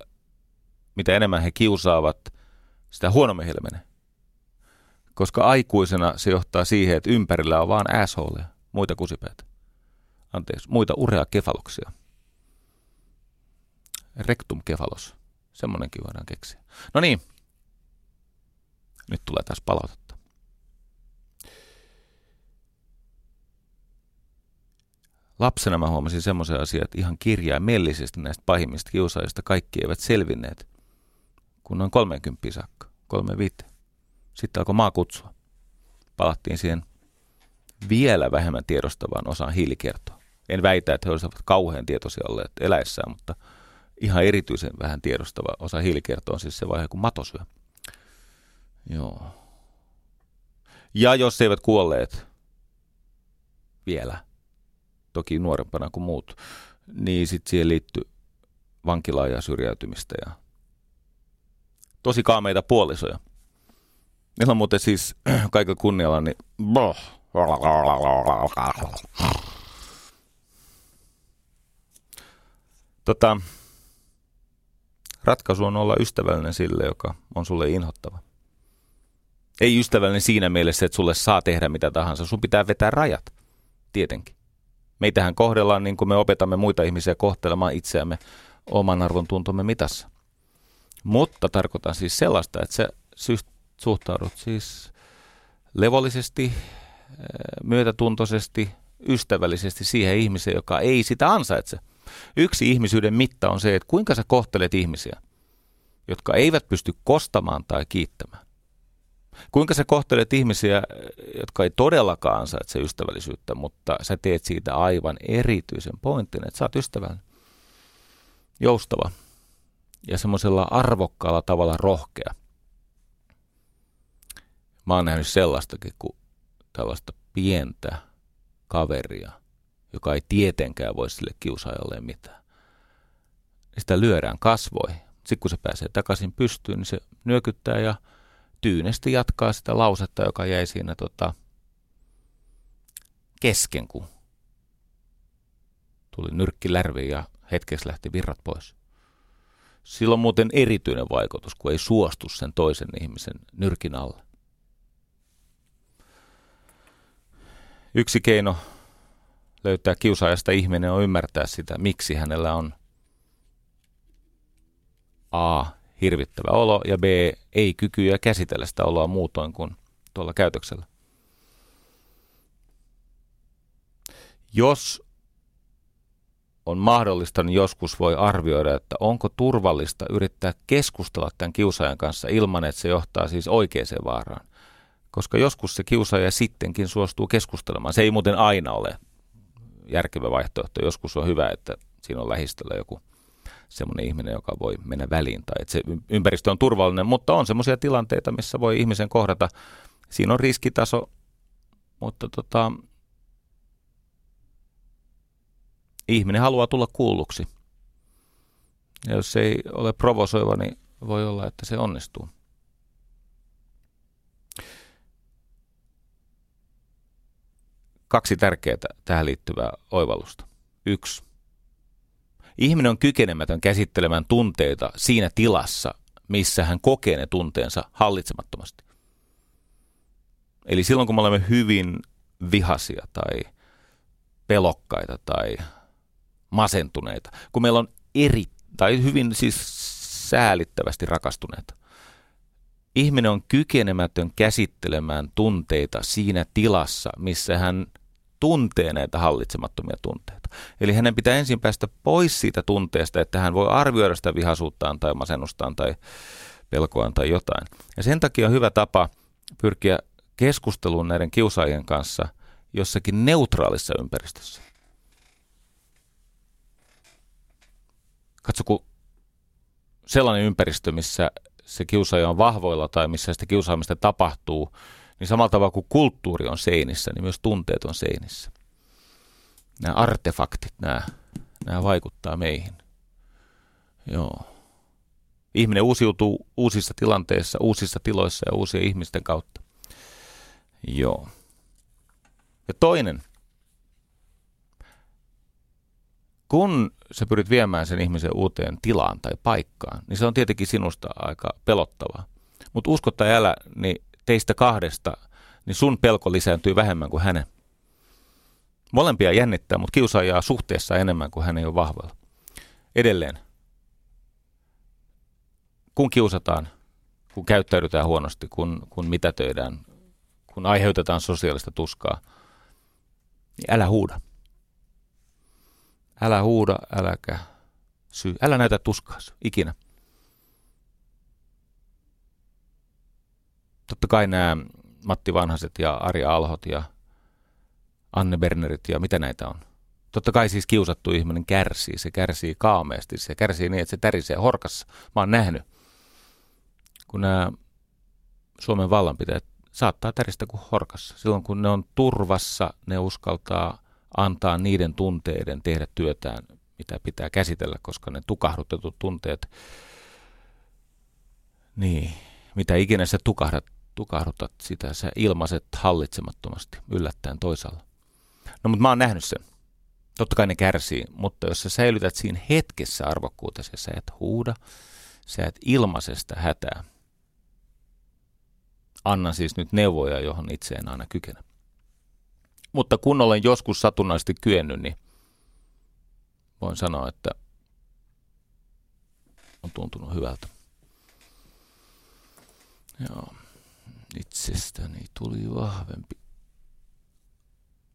[SPEAKER 2] mitä enemmän he kiusaavat, sitä huonommin heille menee. Koska aikuisena se johtaa siihen, että ympärillä on vaan assholeja, muita kusipäitä. Anteeksi, muita kefaloksia. Rectum kefalos. Semmonenkin voidaan keksiä. No niin. Nyt tulee taas palautetta. Lapsena mä huomasin semmoisen asian, että ihan kirjaimellisesti näistä pahimmista kiusaajista kaikki eivät selvinneet, kun noin 30 saakka, 35. Sitten alkoi maa kutsua. Palattiin siihen vielä vähemmän tiedostavaan osaan hiilikertoa. En väitä, että he olisivat kauhean tietoisia olleet eläessään, mutta ihan erityisen vähän tiedostava osa hiilikertoa on siis se vaihe, kun mato syö. Joo. Ja jos eivät kuolleet vielä, toki nuorempana kuin muut, niin sitten siihen liittyy vankilaa ja syrjäytymistä ja tosi kaameita puolisoja. Meillä on muuten siis *clears throat* kaikilla kunnialla, niin Tota, ratkaisu on olla ystävällinen sille, joka on sulle inhottava. Ei ystävällinen siinä mielessä, että sulle saa tehdä mitä tahansa. Sun pitää vetää rajat, tietenkin. Meitähän kohdellaan niin kuin me opetamme muita ihmisiä kohtelemaan itseämme oman arvon tuntomme mitassa. Mutta tarkoitan siis sellaista, että sä suhtaudut siis levollisesti, eh, myötätuntoisesti, ystävällisesti siihen ihmiseen, joka ei sitä ansaitse. Yksi ihmisyyden mitta on se, että kuinka sä kohtelet ihmisiä, jotka eivät pysty kostamaan tai kiittämään. Kuinka sä kohtelet ihmisiä, jotka ei todellakaan ansaitse ystävällisyyttä, mutta sä teet siitä aivan erityisen pointin, että sä oot ystävällinen, joustava ja semmoisella arvokkaalla tavalla rohkea. Mä oon nähnyt sellaistakin kuin tällaista pientä kaveria, joka ei tietenkään voi sille kiusaajalle mitään. Sitä lyödään kasvoi. Sitten kun se pääsee takaisin pystyyn, niin se nyökyttää ja tyynesti jatkaa sitä lausetta, joka jäi siinä tota, kesken, kun tuli nyrkki lärviin ja hetkessä lähti virrat pois. Sillä on muuten erityinen vaikutus, kun ei suostu sen toisen ihmisen nyrkin alle. Yksi keino löytää kiusaajasta ihminen on ymmärtää sitä, miksi hänellä on A. Hirvittävä olo ja B. Ei kykyä käsitellä sitä oloa muutoin kuin tuolla käytöksellä. Jos on mahdollista, niin joskus voi arvioida, että onko turvallista yrittää keskustella tämän kiusaajan kanssa ilman, että se johtaa siis oikeaan vaaraan. Koska joskus se kiusaaja sittenkin suostuu keskustelemaan. Se ei muuten aina ole järkevä vaihtoehto. Joskus on hyvä, että siinä on lähistöllä joku semmoinen ihminen, joka voi mennä väliin tai että se ympäristö on turvallinen, mutta on semmoisia tilanteita, missä voi ihmisen kohdata. Siinä on riskitaso, mutta tota, ihminen haluaa tulla kuulluksi. Ja jos se ei ole provosoiva, niin voi olla, että se onnistuu. Kaksi tärkeää tähän liittyvää oivallusta. Yksi. Ihminen on kykenemätön käsittelemään tunteita siinä tilassa, missä hän kokee ne tunteensa hallitsemattomasti. Eli silloin, kun me olemme hyvin vihasia tai pelokkaita tai masentuneita, kun meillä on eri tai hyvin siis säälittävästi rakastuneita. Ihminen on kykenemätön käsittelemään tunteita siinä tilassa, missä hän tuntee näitä hallitsemattomia tunteita. Eli hänen pitää ensin päästä pois siitä tunteesta, että hän voi arvioida sitä vihasuuttaan tai masennustaan tai pelkoaan tai jotain. Ja sen takia on hyvä tapa pyrkiä keskusteluun näiden kiusaajien kanssa jossakin neutraalissa ympäristössä. Katso, kun sellainen ympäristö, missä se kiusaaja on vahvoilla tai missä sitä kiusaamista tapahtuu, niin samalla tavalla kuin kulttuuri on seinissä, niin myös tunteet on seinissä. Nämä artefaktit, nämä, nämä vaikuttaa meihin. Joo. Ihminen uusiutuu uusissa tilanteissa, uusissa tiloissa ja uusien ihmisten kautta. Joo. Ja toinen – kun sä pyrit viemään sen ihmisen uuteen tilaan tai paikkaan, niin se on tietenkin sinusta aika pelottavaa. Mutta usko tai älä, niin teistä kahdesta, niin sun pelko lisääntyy vähemmän kuin hänen. Molempia jännittää, mutta kiusaajaa suhteessa enemmän kuin hän ei ole vahvalla. Edelleen, kun kiusataan, kun käyttäydytään huonosti, kun, kun mitätöidään, kun aiheutetaan sosiaalista tuskaa, niin älä huuda. Älä huuda, äläkä syy. Älä näytä tuskaas ikinä. Totta kai nämä Matti Vanhaset ja Arja Alhot ja Anne Bernerit ja mitä näitä on. Totta kai siis kiusattu ihminen kärsii. Se kärsii kaameasti. Se kärsii niin, että se tärisee horkassa. Mä oon nähnyt, kun nämä Suomen vallanpitäjät saattaa täristä kuin horkassa. Silloin kun ne on turvassa, ne uskaltaa antaa niiden tunteiden tehdä työtään, mitä pitää käsitellä, koska ne tukahdutetut tunteet, niin mitä ikinä sä tukahdat, tukahdutat sitä, sä ilmaiset hallitsemattomasti yllättäen toisaalla. No mutta mä oon nähnyt sen. Totta kai ne kärsii, mutta jos sä säilytät siinä hetkessä arvokkuutesi ja sä et huuda, sä et ilmaise sitä hätää. Annan siis nyt neuvoja, johon itse en aina kykene. Mutta kun olen joskus satunnaisesti kyennyt, niin voin sanoa, että on tuntunut hyvältä. Joo. Itsestäni tuli vahvempi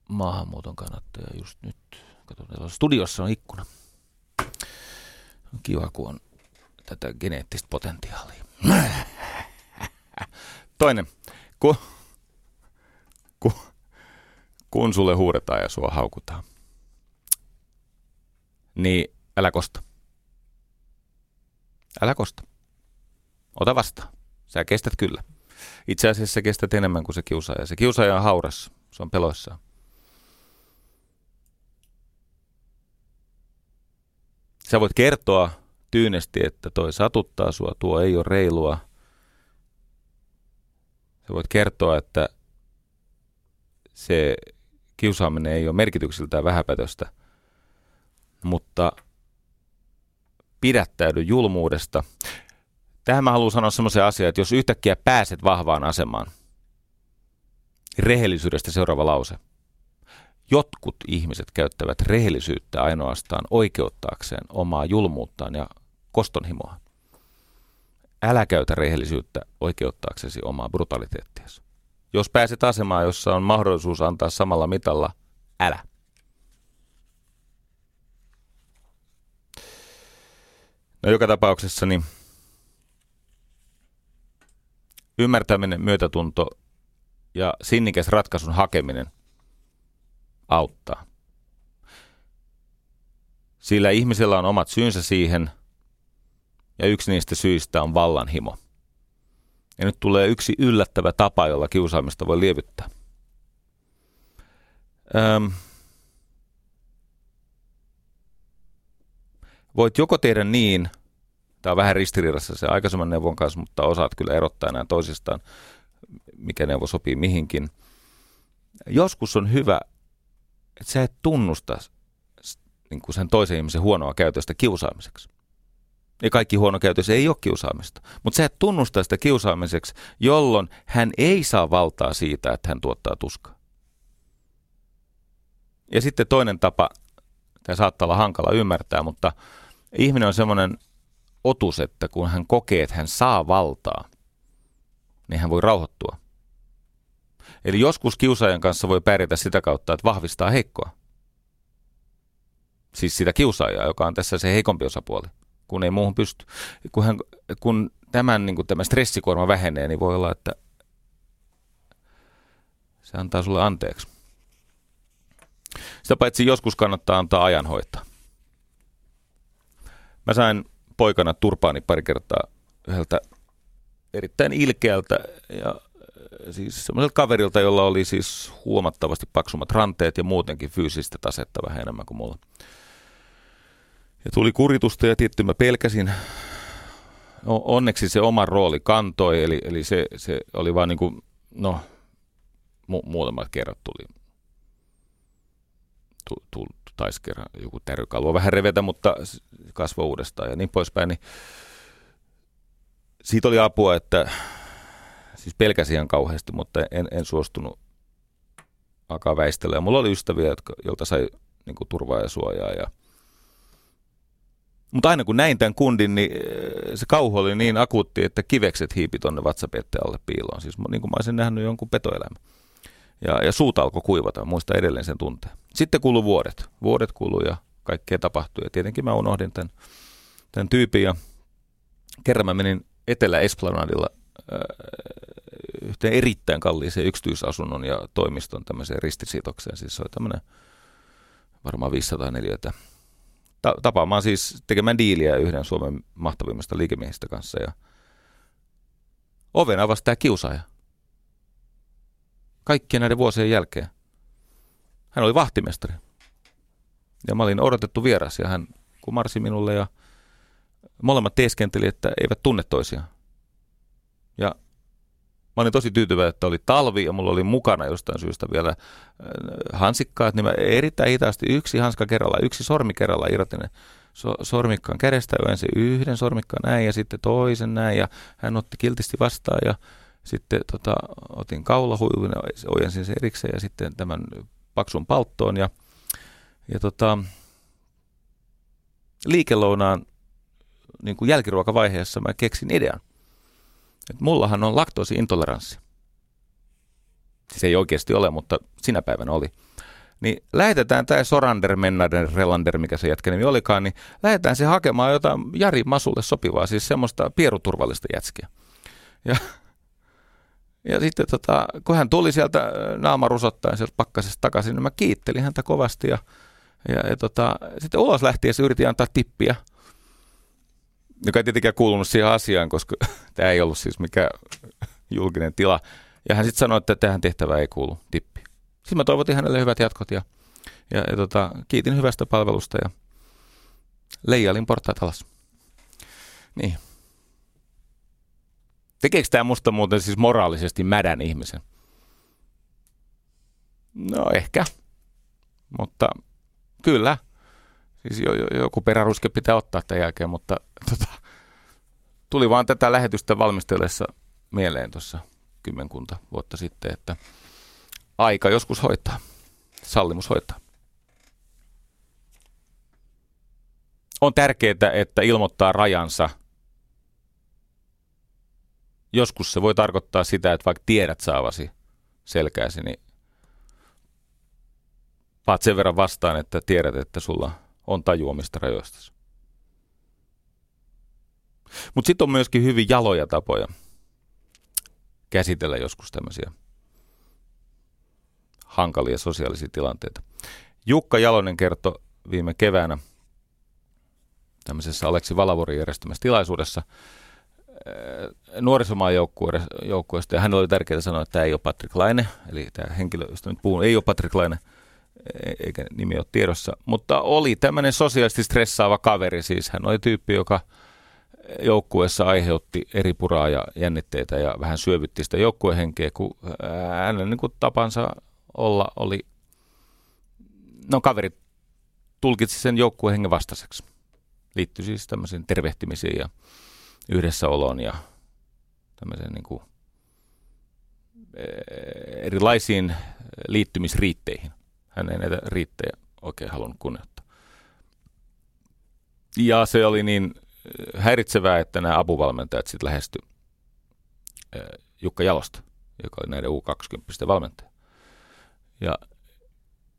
[SPEAKER 2] maahanmuuton kannattaja just nyt. Katsotaan, studiossa on ikkuna. On kiva, kun on tätä geneettistä potentiaalia. Toinen. Ku, ku, kun sulle huudetaan ja sua haukutaan, niin älä kosta. Älä kosta. Ota vastaan. Sä kestät kyllä. Itse asiassa sä kestät enemmän kuin se kiusaaja. Se kiusaaja on hauras. Se on peloissaan. Sä voit kertoa tyynesti, että toi satuttaa sua, tuo ei ole reilua. Sä voit kertoa, että se kiusaaminen ei ole merkityksiltään vähäpätöstä, mutta pidättäydy julmuudesta. Tähän mä haluan sanoa semmoisen asian, että jos yhtäkkiä pääset vahvaan asemaan, rehellisyydestä seuraava lause. Jotkut ihmiset käyttävät rehellisyyttä ainoastaan oikeuttaakseen omaa julmuuttaan ja kostonhimoa. älä käytä rehellisyyttä oikeuttaaksesi omaa brutaliteettiasi. Jos pääset asemaan, jossa on mahdollisuus antaa samalla mitalla, älä. No joka tapauksessa niin ymmärtäminen, myötätunto ja sinnikäs ratkaisun hakeminen auttaa. Sillä ihmisellä on omat syynsä siihen, ja yksi niistä syistä on vallanhimo. Ja nyt tulee yksi yllättävä tapa, jolla kiusaamista voi lievittää. Öm. Voit joko tehdä niin, tämä on vähän ristiriidassa se aikaisemman neuvon kanssa, mutta osaat kyllä erottaa nämä toisistaan, mikä neuvo sopii mihinkin. Joskus on hyvä, että sä et tunnusta niin kuin sen toisen ihmisen huonoa käytöstä kiusaamiseksi. Ja kaikki huono käytös ei ole kiusaamista. Mutta sä et tunnusta sitä kiusaamiseksi, jolloin hän ei saa valtaa siitä, että hän tuottaa tuskaa. Ja sitten toinen tapa, tämä saattaa olla hankala ymmärtää, mutta ihminen on semmoinen otus, että kun hän kokee, että hän saa valtaa, niin hän voi rauhoittua. Eli joskus kiusaajan kanssa voi pärjätä sitä kautta, että vahvistaa heikkoa. Siis sitä kiusaajaa, joka on tässä se heikompi osapuoli, kun ei muuhun pysty. Kun, hän, kun tämän niin tämä stressikuorma vähenee, niin voi olla, että se antaa sulle anteeksi. Sitä paitsi joskus kannattaa antaa ajan hoitaa. Mä sain poikana turpaani pari kertaa yhdeltä erittäin ilkeältä ja äh, siis semmoiselta kaverilta, jolla oli siis huomattavasti paksummat ranteet ja muutenkin fyysistä tasetta vähän enemmän kuin mulla. Ja tuli kuritusta ja tietty mä pelkäsin. Onneksi se oma rooli kantoi, eli, eli se, se oli vaan niin kuin, no, mu- muutamat kerrat tuli, tu, tu, taisi kerran joku tärkykalvo vähän revetä, mutta kasvoi uudestaan ja niin poispäin. Niin siitä oli apua, että siis pelkäsin ihan kauheasti, mutta en, en suostunut alkaa väistellä. Ja mulla oli ystäviä, jotka, joilta sai niin kuin, turvaa ja suojaa. Ja... Mutta aina kun näin tämän kundin, niin eh, se kauhu oli niin akuutti, että kivekset hiipi tuonne vatsapetteen alle piiloon. Siis niin kuin mä olisin nähnyt jonkun petoelämän. Ja, ja suuta alkoi kuivata, muista edelleen sen tunteen. Sitten kuului vuodet. Vuodet kuului ja kaikkea tapahtui. Ja tietenkin mä unohdin tämän, tämän tyypin. Ja kerran mä menin Etelä-Esplanadilla äh, yhteen erittäin kalliiseen yksityisasunnon ja toimiston tämmöiseen ristisiitokseen. Siis se oli tämmöinen varmaan 500 neliötä. Ta- tapaamaan siis tekemään diiliä yhden Suomen mahtavimmista liikemiehistä kanssa. Ja oven avasi tämä kiusaaja kaikkien näiden vuosien jälkeen. Hän oli vahtimestari. Ja mä olin odotettu vieras ja hän kumarsi minulle ja molemmat teeskenteli, että eivät tunne toisiaan. Ja mä olin tosi tyytyväinen, että oli talvi ja mulla oli mukana jostain syystä vielä äh, hansikkaat, niin mä erittäin hitaasti yksi hanska kerralla, yksi sormi kerralla irrotin so, sormikkaan kädestä, ensin yhden sormikkaan näin ja sitten toisen näin ja hän otti kiltisti vastaan ja sitten tota, otin kaulahuivun ja ojensin sen erikseen ja sitten tämän paksun palttoon ja, ja tota, liikelounaan niin kuin jälkiruokavaiheessa mä keksin idean. Että mullahan on laktoosiintoleranssi. Siis ei oikeasti ole, mutta sinä päivänä oli. Niin lähetetään tämä Sorander, Mennader, Relander, mikä se jätkä olikaan, niin lähetetään se hakemaan jotain Jari Masulle sopivaa, siis semmoista pieruturvallista jätskiä. Ja ja sitten tota, kun hän tuli sieltä äh, naama rusottaen sieltä pakkasesta takaisin, niin mä kiittelin häntä kovasti ja, ja, ja tota, sitten ulos lähtiessä yritin antaa tippiä, joka ei tietenkään kuulunut siihen asiaan, koska *laughs* tämä ei ollut siis mikään julkinen tila. Ja hän sitten sanoi, että tähän tehtävään ei kuulu tippi. Sitten mä toivotin hänelle hyvät jatkot ja, ja, ja tota, kiitin hyvästä palvelusta ja leijailin portaat alas. Niin. Tekeekö tämä musta muuten siis moraalisesti mädän ihmisen? No ehkä, mutta kyllä. Siis jo, jo, joku peräruske pitää ottaa tämän jälkeen, mutta tota, tuli vaan tätä lähetystä valmistellessa mieleen tuossa kymmenkunta vuotta sitten, että aika joskus hoitaa, sallimus hoitaa. On tärkeää, että ilmoittaa rajansa – joskus se voi tarkoittaa sitä, että vaikka tiedät saavasi selkääsi, niin paat sen verran vastaan, että tiedät, että sulla on tajuamista rajoista. Mutta sitten on myöskin hyvin jaloja tapoja käsitellä joskus tämmöisiä hankalia sosiaalisia tilanteita. Jukka Jalonen kertoi viime keväänä tämmöisessä Aleksi Valavuorin järjestämässä tilaisuudessa nuorisomaan joukkueesta, ja hänellä oli tärkeää sanoa, että tämä ei ole Patrick Laine, eli tämä henkilö, josta nyt puhun, ei ole Patrick Laine, e- eikä nimi ole tiedossa, mutta oli tämmöinen sosiaalisesti stressaava kaveri, siis hän oli tyyppi, joka joukkueessa aiheutti eri puraa ja jännitteitä ja vähän syövytti sitä joukkuehenkeä, kun hänen niin kuin tapansa olla oli, no kaveri tulkitsi sen joukkuehengen vastaiseksi. Liittyi siis tämmöisiin tervehtimisiin ja yhdessäoloon ja tämmöiseen niin kuin erilaisiin liittymisriitteihin. Hän ei näitä riittejä oikein halunnut kunnioittaa. Ja se oli niin häiritsevää, että nämä apuvalmentajat sitten lähesty Jukka Jalosta, joka oli näiden U20 valmentaja. Ja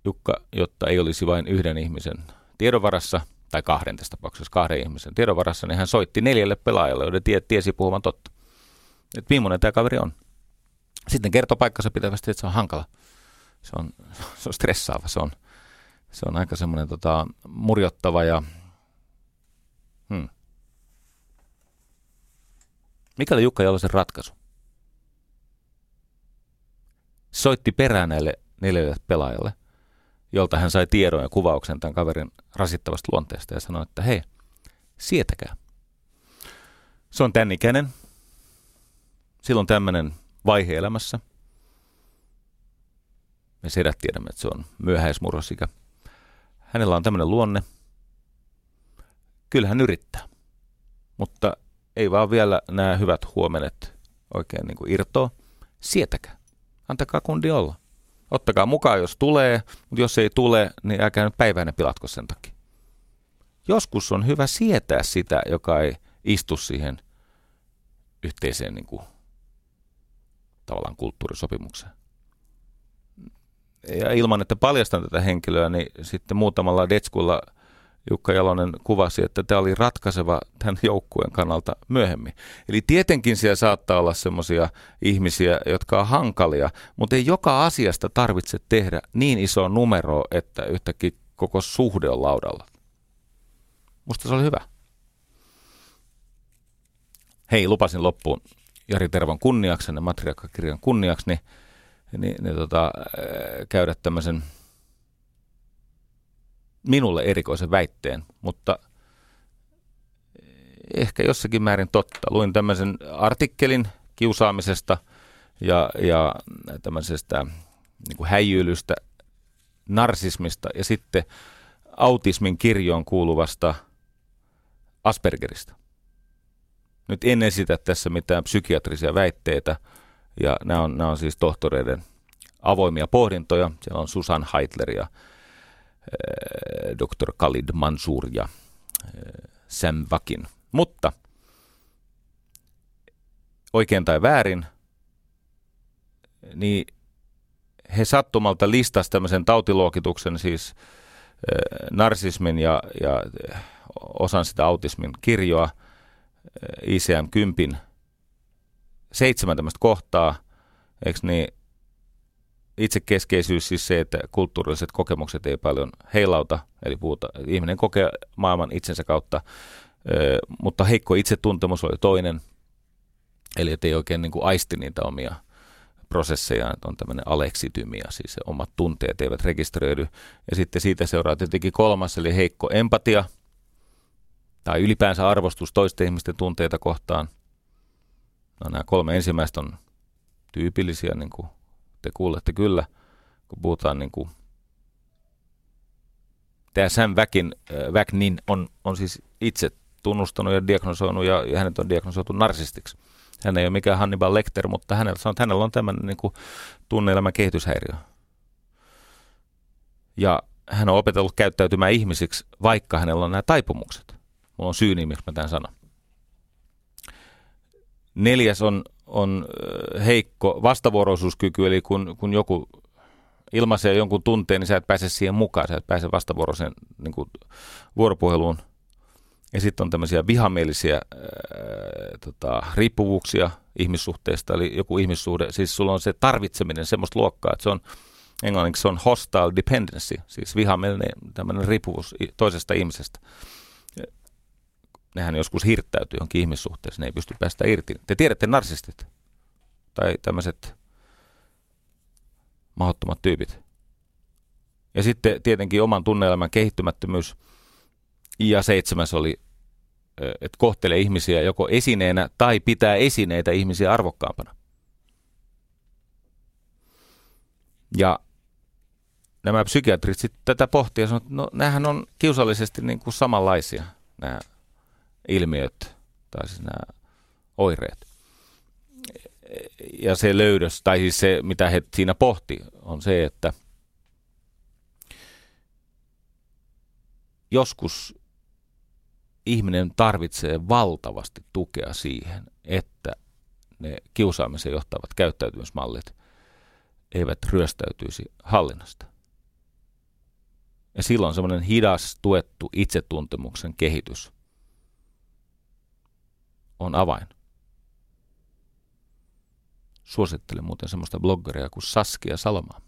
[SPEAKER 2] Jukka, jotta ei olisi vain yhden ihmisen tiedonvarassa, tai kahden tässä tapauksessa kahden ihmisen tiedonvarassa, niin hän soitti neljälle pelaajalle, joiden tie, tiesi puhuvan totta. Että millainen tämä kaveri on. Sitten kertoi paikkansa pitävästi, että se on hankala. Se on, se on stressaava, se on, se on aika semmoinen tota, murjottava ja hmm. Mikä oli Jukka Jalosen ratkaisu? Soitti perään näille neljälle pelaajalle, jolta hän sai tiedon ja kuvauksen tämän kaverin rasittavasta luonteesta ja sanoi, että hei, sietäkää. Se on tämän ikäinen. Silloin tämmöinen vaihe elämässä. Me sedät tiedämme, että se on myöhäismurrosikä. Hänellä on tämmöinen luonne. Kyllä hän yrittää. Mutta ei vaan vielä nämä hyvät huomenet oikein niin kuin irtoa. Sietäkää. Antakaa kundi olla. Ottakaa mukaan, jos tulee, mutta jos ei tule, niin älkää nyt päiväinen pilatko sen takia. Joskus on hyvä sietää sitä, joka ei istu siihen yhteiseen niin kuin, tavallaan kulttuurisopimukseen. Ja ilman, että paljastan tätä henkilöä, niin sitten muutamalla detskulla – Jukka Jalonen kuvasi, että tämä oli ratkaiseva tämän joukkueen kannalta myöhemmin. Eli tietenkin siellä saattaa olla sellaisia ihmisiä, jotka on hankalia, mutta ei joka asiasta tarvitse tehdä niin iso numero, että yhtäkkiä koko suhde on laudalla. Musta se oli hyvä. Hei, lupasin loppuun Jari Tervon kunniaksi, ja matriarkkakirjan kunniaksi, niin, niin, niin tota, käydä tämmöisen – minulle erikoisen väitteen, mutta ehkä jossakin määrin totta. Luin tämmöisen artikkelin kiusaamisesta ja, ja tämmöisestä niin kuin häijyilystä, narsismista ja sitten autismin kirjoon kuuluvasta Aspergerista. Nyt en esitä tässä mitään psykiatrisia väitteitä, ja nämä on, nämä on siis tohtoreiden avoimia pohdintoja. Siellä on Susan Heitler ja Dr. Khalid Mansour ja eh, Sam Vakin. Mutta oikein tai väärin, niin he sattumalta listas tämmöisen tautiluokituksen, siis äh, narsismin ja, ja osan sitä autismin kirjoa, äh, ICM-kympin, seitsemän tämmöistä kohtaa, eikö niin, itsekeskeisyys siis se, että kulttuurilliset kokemukset ei paljon heilauta, eli puhuta, ihminen kokee maailman itsensä kautta, mutta heikko itsetuntemus oli toinen, eli ei oikein niin kuin aisti niitä omia prosesseja, on tämmöinen aleksitymia, siis omat tunteet eivät rekisteröidy. Ja sitten siitä seuraa tietenkin kolmas, eli heikko empatia, tai ylipäänsä arvostus toisten ihmisten tunteita kohtaan. No nämä kolme ensimmäistä on tyypillisiä niin kuin te kuulette kyllä, kun puhutaan niin kuin tämä Sam Väkin, äh, Väknin on, on siis itse tunnustanut ja diagnosoinut ja, ja hänet on diagnosoitu narsistiksi. Hän ei ole mikään Hannibal Lecter, mutta hänellä, sanoo, että hänellä on tämmöinen niin kuin tunneelämän kehityshäiriö. Ja hän on opetellut käyttäytymään ihmisiksi, vaikka hänellä on nämä taipumukset. Mulla on syy, miksi mä tämän sanon. Neljäs on, on heikko vastavuoroisuuskyky, eli kun, kun joku ilmaisee jonkun tunteen, niin sä et pääse siihen mukaan, sä et pääse vastavuoroiseen niin kuin, vuoropuheluun. Ja sitten on tämmöisiä vihamielisiä ää, tota, riippuvuuksia ihmissuhteista, eli joku ihmissuhde, siis sulla on se tarvitseminen semmoista luokkaa, että se on englanniksi se on hostile dependency, siis vihamielinen tämmöinen riippuvuus toisesta ihmisestä. Nehän joskus hirttäytyy jonkin ihmissuhteessa, ne ei pysty päästä irti. Te tiedätte narsistit tai tämmöiset mahdottomat tyypit. Ja sitten tietenkin oman tunneelämän kehittymättömyys. Ja seitsemäs oli, että kohtelee ihmisiä joko esineenä tai pitää esineitä ihmisiä arvokkaampana. Ja nämä psykiatrit sitten tätä pohtia ja että no näähän on kiusallisesti niin kuin samanlaisia nämä ilmiöt tai siis nämä oireet. Ja se löydös, tai siis se mitä he siinä pohti, on se, että joskus ihminen tarvitsee valtavasti tukea siihen, että ne kiusaamiseen johtavat käyttäytymismallit eivät ryöstäytyisi hallinnasta. Ja silloin semmoinen hidas, tuettu itsetuntemuksen kehitys on avain. Suosittelen muuten semmoista bloggeria kuin Saskia Salma.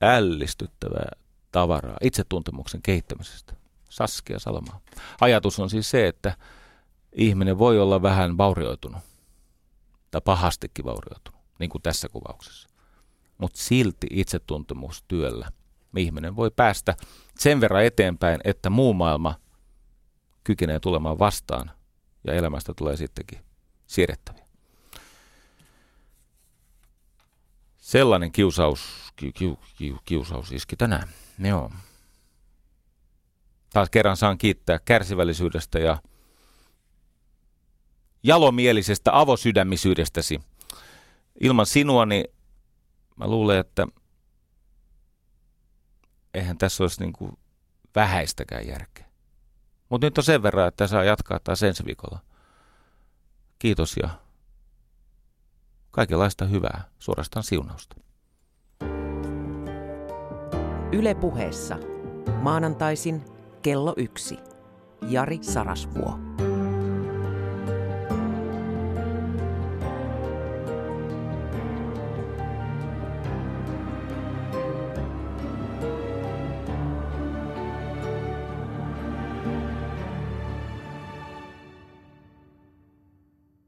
[SPEAKER 2] Ällistyttävää tavaraa itsetuntemuksen kehittämisestä. Saskia Salma. Ajatus on siis se, että ihminen voi olla vähän vaurioitunut tai pahastikin vaurioitunut, niin kuin tässä kuvauksessa. Mutta silti itsetuntemustyöllä – ihminen voi päästä sen verran eteenpäin, että muu maailma kykenee tulemaan vastaan ja elämästä tulee sittenkin siedettäviä. Sellainen kiusaus, ki, ki, ki, kiusaus iski tänään. Joo. Taas kerran saan kiittää kärsivällisyydestä ja jalomielisestä avosydämisyydestäsi. Ilman sinua, niin mä luulen, että eihän tässä olisi niin kuin vähäistäkään järkeä. Mutta nyt on sen verran, että saa jatkaa taas ensi viikolla. Kiitos ja kaikenlaista hyvää, suorastaan siunausta.
[SPEAKER 1] Yle puheessa. Maanantaisin kello yksi. Jari Sarasvuo.